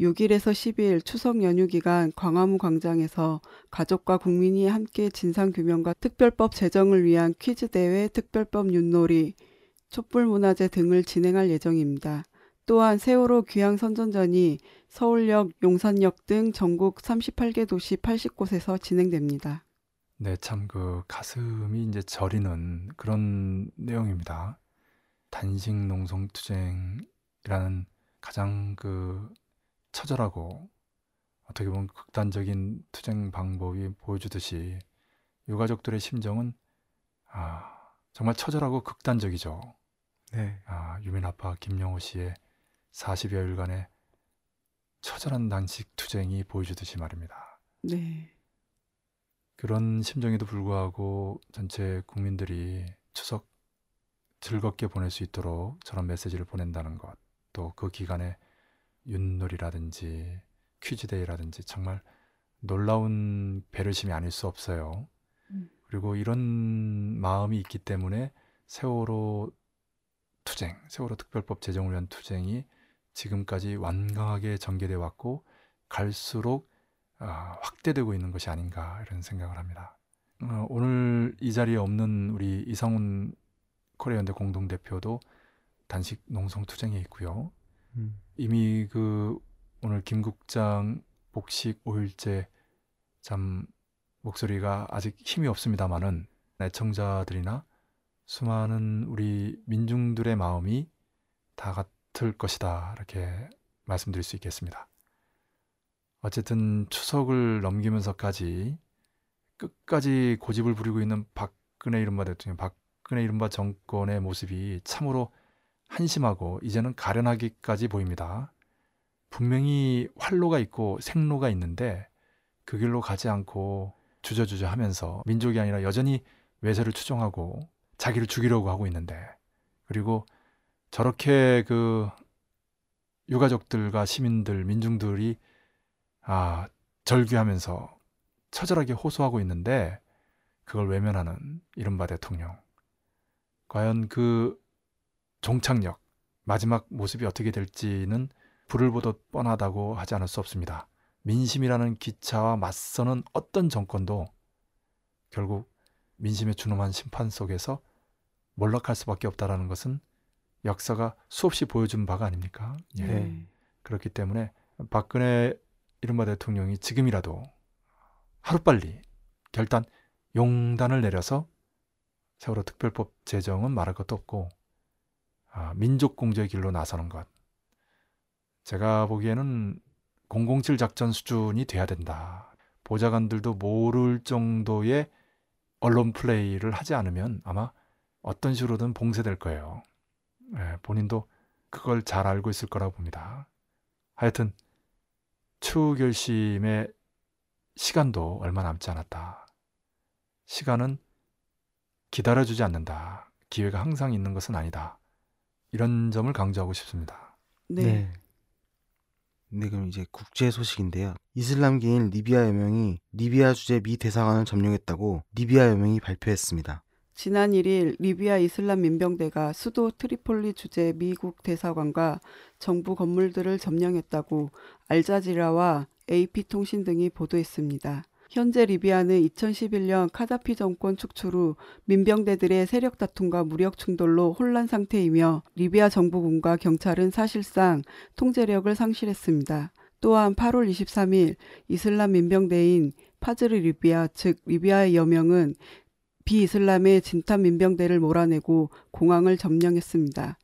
6일에서 12일 추석 연휴 기간 광화문 광장에서 가족과 국민이 함께 진상규명과 특별법 제정을 위한 퀴즈 대회, 특별법 윷놀이, 촛불문화제 등을 진행할 예정입니다. 또한 세월호 귀향 선전전이 서울역, 용산역 등 전국 38개 도시 80곳에서 진행됩니다. 네, 참 그 가슴이 이제 저리는 그런 내용입니다. 단식 농성 투쟁이라는 가장 그 처절하고 어떻게 보면 극단적인 투쟁 방법이 보여주듯이 유가족들의 심정은 아, 정말 처절하고 극단적이죠. 네. 아, 유민 아빠 김영호 씨의 40여일간의 처절한 단식 투쟁이 보여주듯이 말입니다. 네. 그런 심정에도 불구하고 전체 국민들이 추석 즐겁게 보낼 수 있도록 저런 메시지를 보낸다는 것, 또 그 기간에 윷놀이라든지 퀴즈데이라든지 정말 놀라운 배려심이 아닐 수 없어요. 음. 그리고 이런 마음이 있기 때문에 세월호 투쟁, 세월호 특별법 제정을 위한 투쟁이 지금까지 완강하게 전개돼 왔고 갈수록 아, 확대되고 있는 것이 아닌가 이런 생각을 합니다. 어, 오늘 이 자리에 없는 우리 이상훈 코리아연대 공동 대표도 단식 농성 투쟁에 있고요. 음. 이미 그 오늘 김 국장 복식 5일째 참 목소리가 아직 힘이 없습니다만은 애청자들이나 수많은 우리 민중들의 마음이 다 같을 것이다 이렇게 말씀드릴 수 있겠습니다. 어쨌든 추석을 넘기면서까지 끝까지 고집을 부리고 있는 박근혜 이른바 대통령, 박근혜 이른바 정권의 모습이 참으로 한심하고 이제는 가련하기까지 보입니다. 분명히 활로가 있고 생로가 있는데 그 길로 가지 않고 주저주저 하면서 민족이 아니라 여전히 외세를 추종하고 자기를 죽이려고 하고 있는데 그리고 저렇게 그 유가족들과 시민들, 민중들이 아, 절규하면서 처절하게 호소하고 있는데 그걸 외면하는 이른바 대통령. 과연 그 종착역, 마지막 모습이 어떻게 될지는 불을 보듯 뻔하다고 하지 않을 수 없습니다. 민심이라는 기차와 맞서는 어떤 정권도 결국 민심의 준엄한 심판 속에서 몰락할 수밖에 없다라는 것은 역사가 수없이 보여준 바가 아닙니까? 예. 네. 그렇기 때문에 박근혜 이른바 대통령이 지금이라도 하루빨리 결단 용단을 내려서 세월호 특별법 제정은 말할 것도 없고 아, 민족 공조의 길로 나서는 것. 제가 보기에는 007 작전 수준이 돼야 된다. 보좌관들도 모를 정도의 언론 플레이를 하지 않으면 아마 어떤 식으로든 봉쇄될 거예요. 예, 본인도 그걸 잘 알고 있을 거라고 봅니다. 하여튼 추후 결심의 시간도 얼마 남지 않았다. 시간은 기다려주지 않는다. 기회가 항상 있는 것은 아니다. 이런 점을 강조하고 싶습니다. 네. 네, 그럼 이제 국제 소식인데요. 이슬람계인 리비아 여명이 리비아 주재 미 대사관을 점령했다고 리비아 여명이 발표했습니다. 지난 1일 리비아 이슬람 민병대가 수도 트리폴리 주재 미국 대사관과 정부 건물들을 점령했다고 알자지라와 AP통신 등이 보도했습니다. 현재 리비아는 2011년 카다피 정권 축출 후 민병대들의 세력 다툼과 무력 충돌로 혼란 상태이며 리비아 정부군과 경찰은 사실상 통제력을 상실했습니다. 또한 8월 23일 이슬람 민병대인 파즈르 리비아 즉 리비아의 여명은 비이슬람의 진탄 민병대를 몰아내고 공항을 점령했습니다.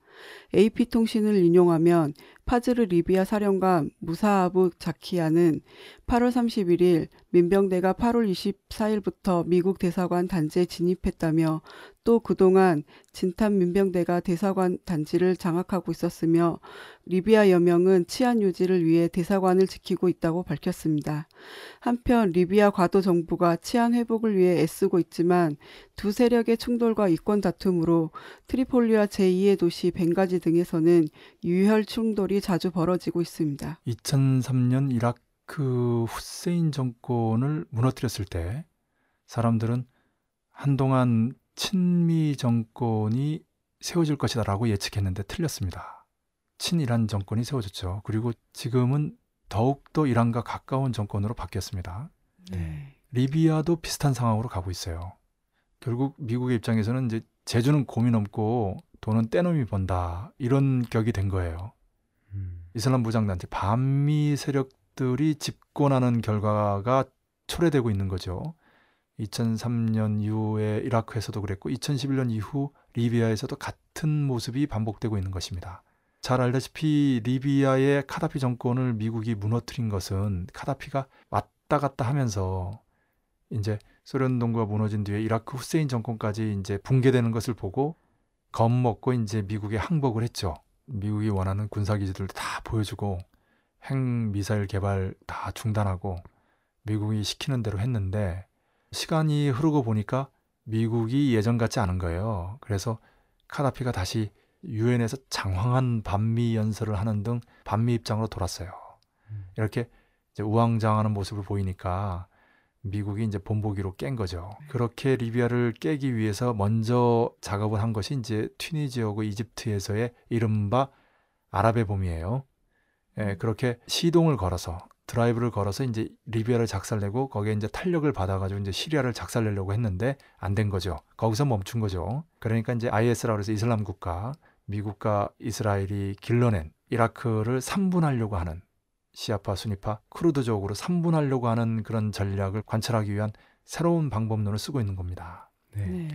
AP통신을 인용하면 파즈르 리비아 사령관 무사아부 자키야는 8월 31일 민병대가 8월 24일부터 미국 대사관 단지에 진입했다며 또 그동안 진탄 민병대가 대사관 단지를 장악하고 있었으며 리비아 여명은 치안 유지를 위해 대사관을 지키고 있다고 밝혔습니다. 한편 리비아 과도 정부가 치안 회복을 위해 애쓰고 있지만 두 세력의 충돌과 이권 다툼으로 트리폴리와 제2의 도시 벵가지 등에서는 유혈 충돌이 자주 벌어지고 있습니다. 2003년 이라크 후세인 정권을 무너뜨렸을 때 사람들은 한동안 친미 정권이 세워질 것이다라고 예측했는데 틀렸습니다. 친이란 정권이 세워졌죠. 그리고 지금은 더욱더 이란과 가까운 정권으로 바뀌었습니다. 네. 리비아도 비슷한 상황으로 가고 있어요. 결국 미국의 입장에서는 이제 제주는 고민 없고 돈은 떼놈이 번다 이런 격이 된 거예요. 음. 이슬람 무장단체 반미 세력들이 집권하는 결과가 초래되고 있는 거죠. 2003년 이후에 이라크에서도 그랬고 2011년 이후 리비아에서도 같은 모습이 반복되고 있는 것입니다. 잘 알다시피 리비아의 카다피 정권을 미국이 무너뜨린 것은 카다피가 왔다 갔다 하면서 이제 소련 동구가 무너진 뒤에 이라크 후세인 정권까지 이제 붕괴되는 것을 보고 겁먹고 이제 미국에 항복을 했죠. 미국이 원하는 군사 기지들 다 보여주고 핵 미사일 개발 다 중단하고 미국이 시키는 대로 했는데 시간이 흐르고 보니까 미국이 예전 같지 않은 거예요. 그래서 카다피가 다시 유엔에서 장황한 반미 연설을 하는 등 반미 입장으로 돌았어요. 음. 이렇게 우왕좌왕하는 모습을 보이니까 미국이 이제 본보기로 깬 거죠. 그렇게 리비아를 깨기 위해서 먼저 작업을 한 것이 이제 튀니지하고 이집트에서의 이른바 아랍의 봄이에요. 예, 그렇게 시동을 걸어서 드라이브를 걸어서 이제 리비아를 작살내고 거기에 이제 탄력을 받아가지고 이제 시리아를 작살내려고 했는데 안 된 거죠. 거기서 멈춘 거죠. 그러니까 이제 IS라고 해서 이슬람 국가, 미국과 이스라엘이 길러낸 이라크를 3분하려고 하는 시아파, 수니파, 크루드족으로 3분하려고 하는 그런 전략을 관찰하기 위한 새로운 방법론을 쓰고 있는 겁니다. 네. 네.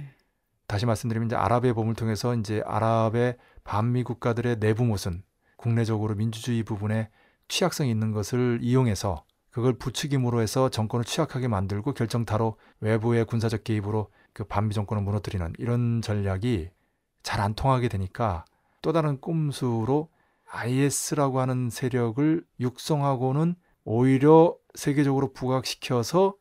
다시 말씀드리면 이제 아랍의 봄을 통해서 이제 아랍의 반미 국가들의 내부 모순, 국내적으로 민주주의 부분에 취약성이 있는 것을 이용해서 그걸 부추김으로 해서 정권을 취약하게 만들고 결정타로 외부의 군사적 개입으로 그 반미 정권을 무너뜨리는 이런 전략이 잘 안 통하게 되니까 또 다른 꼼수로 IS라고 하는 세력을 육성하고는 오히려 세계적으로 부각시켜서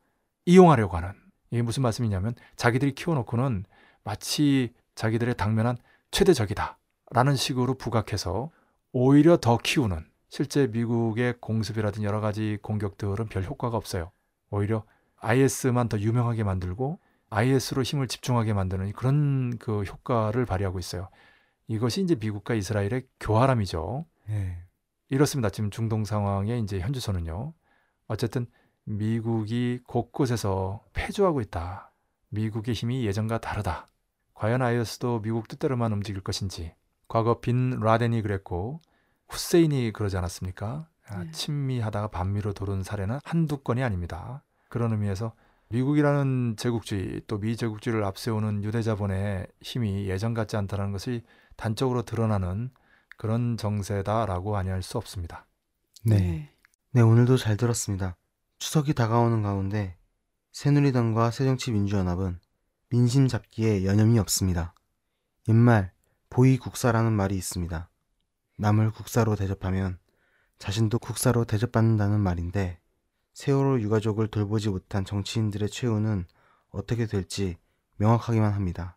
이용하려고 하는 이게 무슨 말씀이냐면 자기들이 키워놓고는 마치 자기들의 당면한 최대적이다 라는 식으로 부각해서 오히려 더 키우는 실제 미국의 공습이라든 여러 가지 공격들은 별 효과가 없어요. 오히려 IS만 더 유명하게 만들고 IS로 힘을 집중하게 만드는 그런 그 효과를 발휘하고 있어요. 이것이 이제 미국과 이스라엘의 교활함이죠. 네. 이렇습니다. 지금 중동 상황의 이제 현주소는요. 어쨌든 미국이 곳곳에서 패주하고 있다. 미국의 힘이 예전과 다르다. 과연 IS도 미국 뜻대로만 움직일 것인지. 과거 빈 라덴이 그랬고 후세인이 그러지 않았습니까? 아, 네. 친미하다가 반미로 도는 사례는 한두 건이 아닙니다. 그런 의미에서 미국이라는 제국주의 또 미제국주의를 앞세우는 유대자본의 힘이 예전 같지 않다는 것이 단적으로 드러나는 그런 정세다라고 아니할 수 없습니다. 네. 네, 오늘도 잘 들었습니다. 추석이 다가오는 가운데 새누리당과 새정치민주연합은 민심 잡기에 여념이 없습니다. 옛말 보이국사라는 말이 있습니다. 남을 국사로 대접하면 자신도 국사로 대접받는다는 말인데 세월호 유가족을 돌보지 못한 정치인들의 최후는 어떻게 될지 명확하기만 합니다.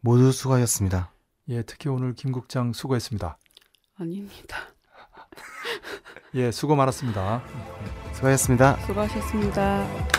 모두 수고하셨습니다. 예, 특히 오늘 김 국장 수고했습니다. 아닙니다. 예, 수고 많았습니다. 수고하셨습니다. 수고하셨습니다.